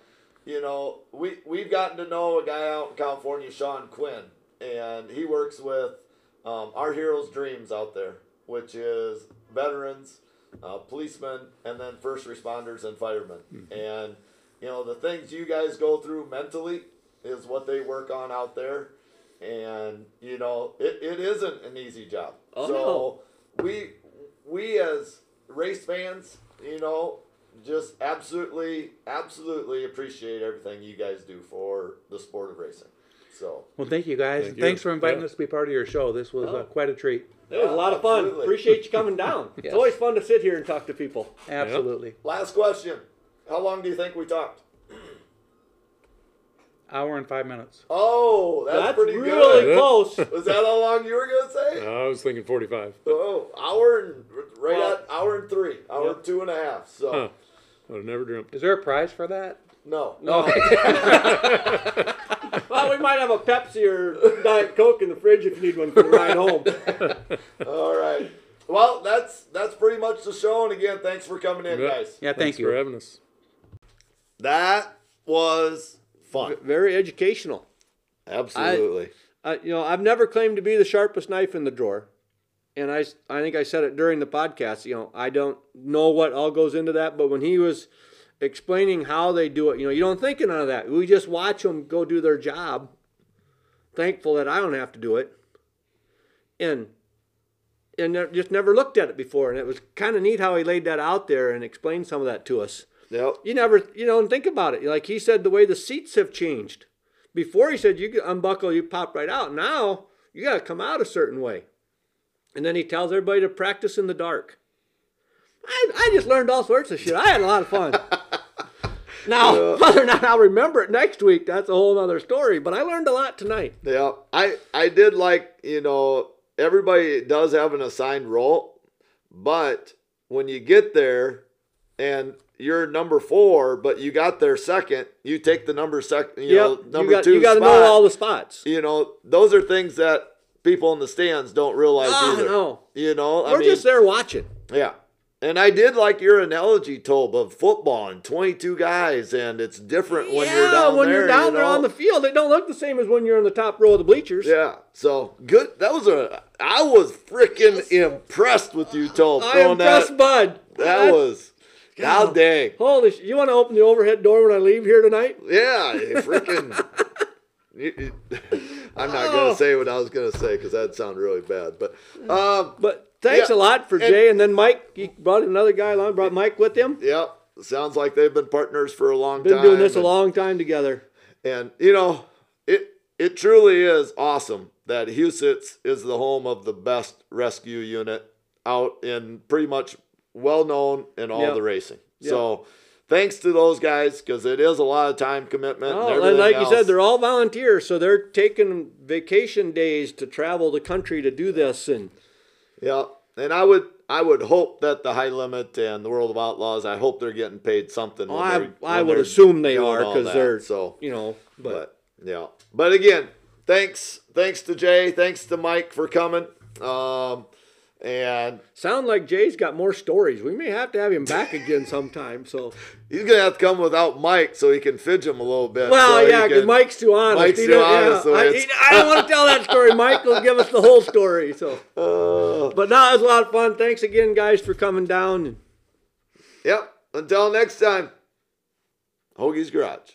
you know, we we've gotten to know a guy out in California, Sean Quinn, and he works with um, our Heroes Dreams out there, which is veterans, uh, policemen, and then first responders and firemen. And you know, the things you guys go through mentally is what they work on out there and you know it, it isn't an easy job Oh, so we we as race fans you know just absolutely absolutely appreciate everything you guys do for the sport of racing so Well, thank you guys. Thank and you. Thanks for inviting Yeah. us to be part of your show. This was uh, Oh. quite a treat. It was a lot of fun. Absolutely. Appreciate you coming down. Yes. It's always fun to sit here and talk to people. Absolutely. last question how long do you think we talked Hour and five minutes. oh that's, That's pretty really good close. was that how long you were gonna say I was thinking 45. oh hour and right Well- at hour and three hour Yep. and two and a half so Huh. I would have never dreamt. Is there a prize for that? no No. well, we might have a Pepsi or Diet Coke in the fridge if you need one for the ride home. All right. Well, that's that's pretty much the show. And again, thanks for coming in, Yeah. guys. Yeah, thank Thanks you. for having us. That was fun. Very educational. Absolutely. Uh, you know, I've never claimed to be the sharpest knife in the drawer. And I, I think I said it during the podcast. You know, I don't know what all goes into that, but when he was explaining how they do it, you know, you don't think of none of that. We just watch them go do their job. Thankful that I don't have to do it. And and just never looked at it before, and it was kind of neat how he laid that out there and explained some of that to us. Yep. You never, you know, and think about it. Like he said, the way the seats have changed. Before he said you could unbuckle, you pop right out. Now you got to come out a certain way. And then he tells everybody to practice in the dark. I, I just learned all sorts of shit. I had a lot of fun. now, whether or not I'll remember it next week, that's a whole other story. But I learned a lot tonight. Yeah. I I did like you know everybody does have an assigned role, but when you get there and you're number four, but you got there second, you take the number second, you know, number you got two you got to know all the spots. you know, those are things that people in the stands don't realize Ah, either. no. You know, I We're mean, just there watching. yeah. And I did like your analogy, Tobe, of football and 22 guys, and it's different when yeah, you're down when there. When you're down you there on the field, it don't look the same as when you're in the top row of the bleachers. Yeah. So good. That was a. I was freaking impressed with you, Tobe. I throwing that. Bud. That was. God. dang. Holy sh! You want to open the overhead door when I leave here tonight? Yeah. Freaking. you- I'm not Oh. gonna say what I was gonna say because that'd sound really bad. But um, But thanks Yeah, a lot for and- Jay, and then Mike. He brought another guy along. Brought Mike with him. yeah, sounds like they've been partners for a long Been time. Been doing this a long time together. And you know, it it truly is awesome that Huset's is the home of the best rescue unit out in pretty much well known in all Yeah. the racing. So thanks to those guys because it is a lot of time commitment. Oh, and, and everything like you said, they're all volunteers, so they're taking vacation days to travel the country to do this. And yeah. And I would I would hope that the high limit and the World of Outlaws, I hope they're getting paid something. Oh, I, I would assume they are because they're so you know. But, but yeah but again thanks thanks to jay thanks to mike for coming um and sound like Jay's got more stories. We may have to have him back again sometime. So he's gonna have to come without mike so he can fidge him a little bit well, so yeah, because Mike's too honest. Mike's He too don't- yeah, honest, so I, he- I don't want to tell that story. Mike will give us the whole story. So, uh, but no, it was a lot of fun. Thanks again, guys, for coming down. yep until next time hoagie's garage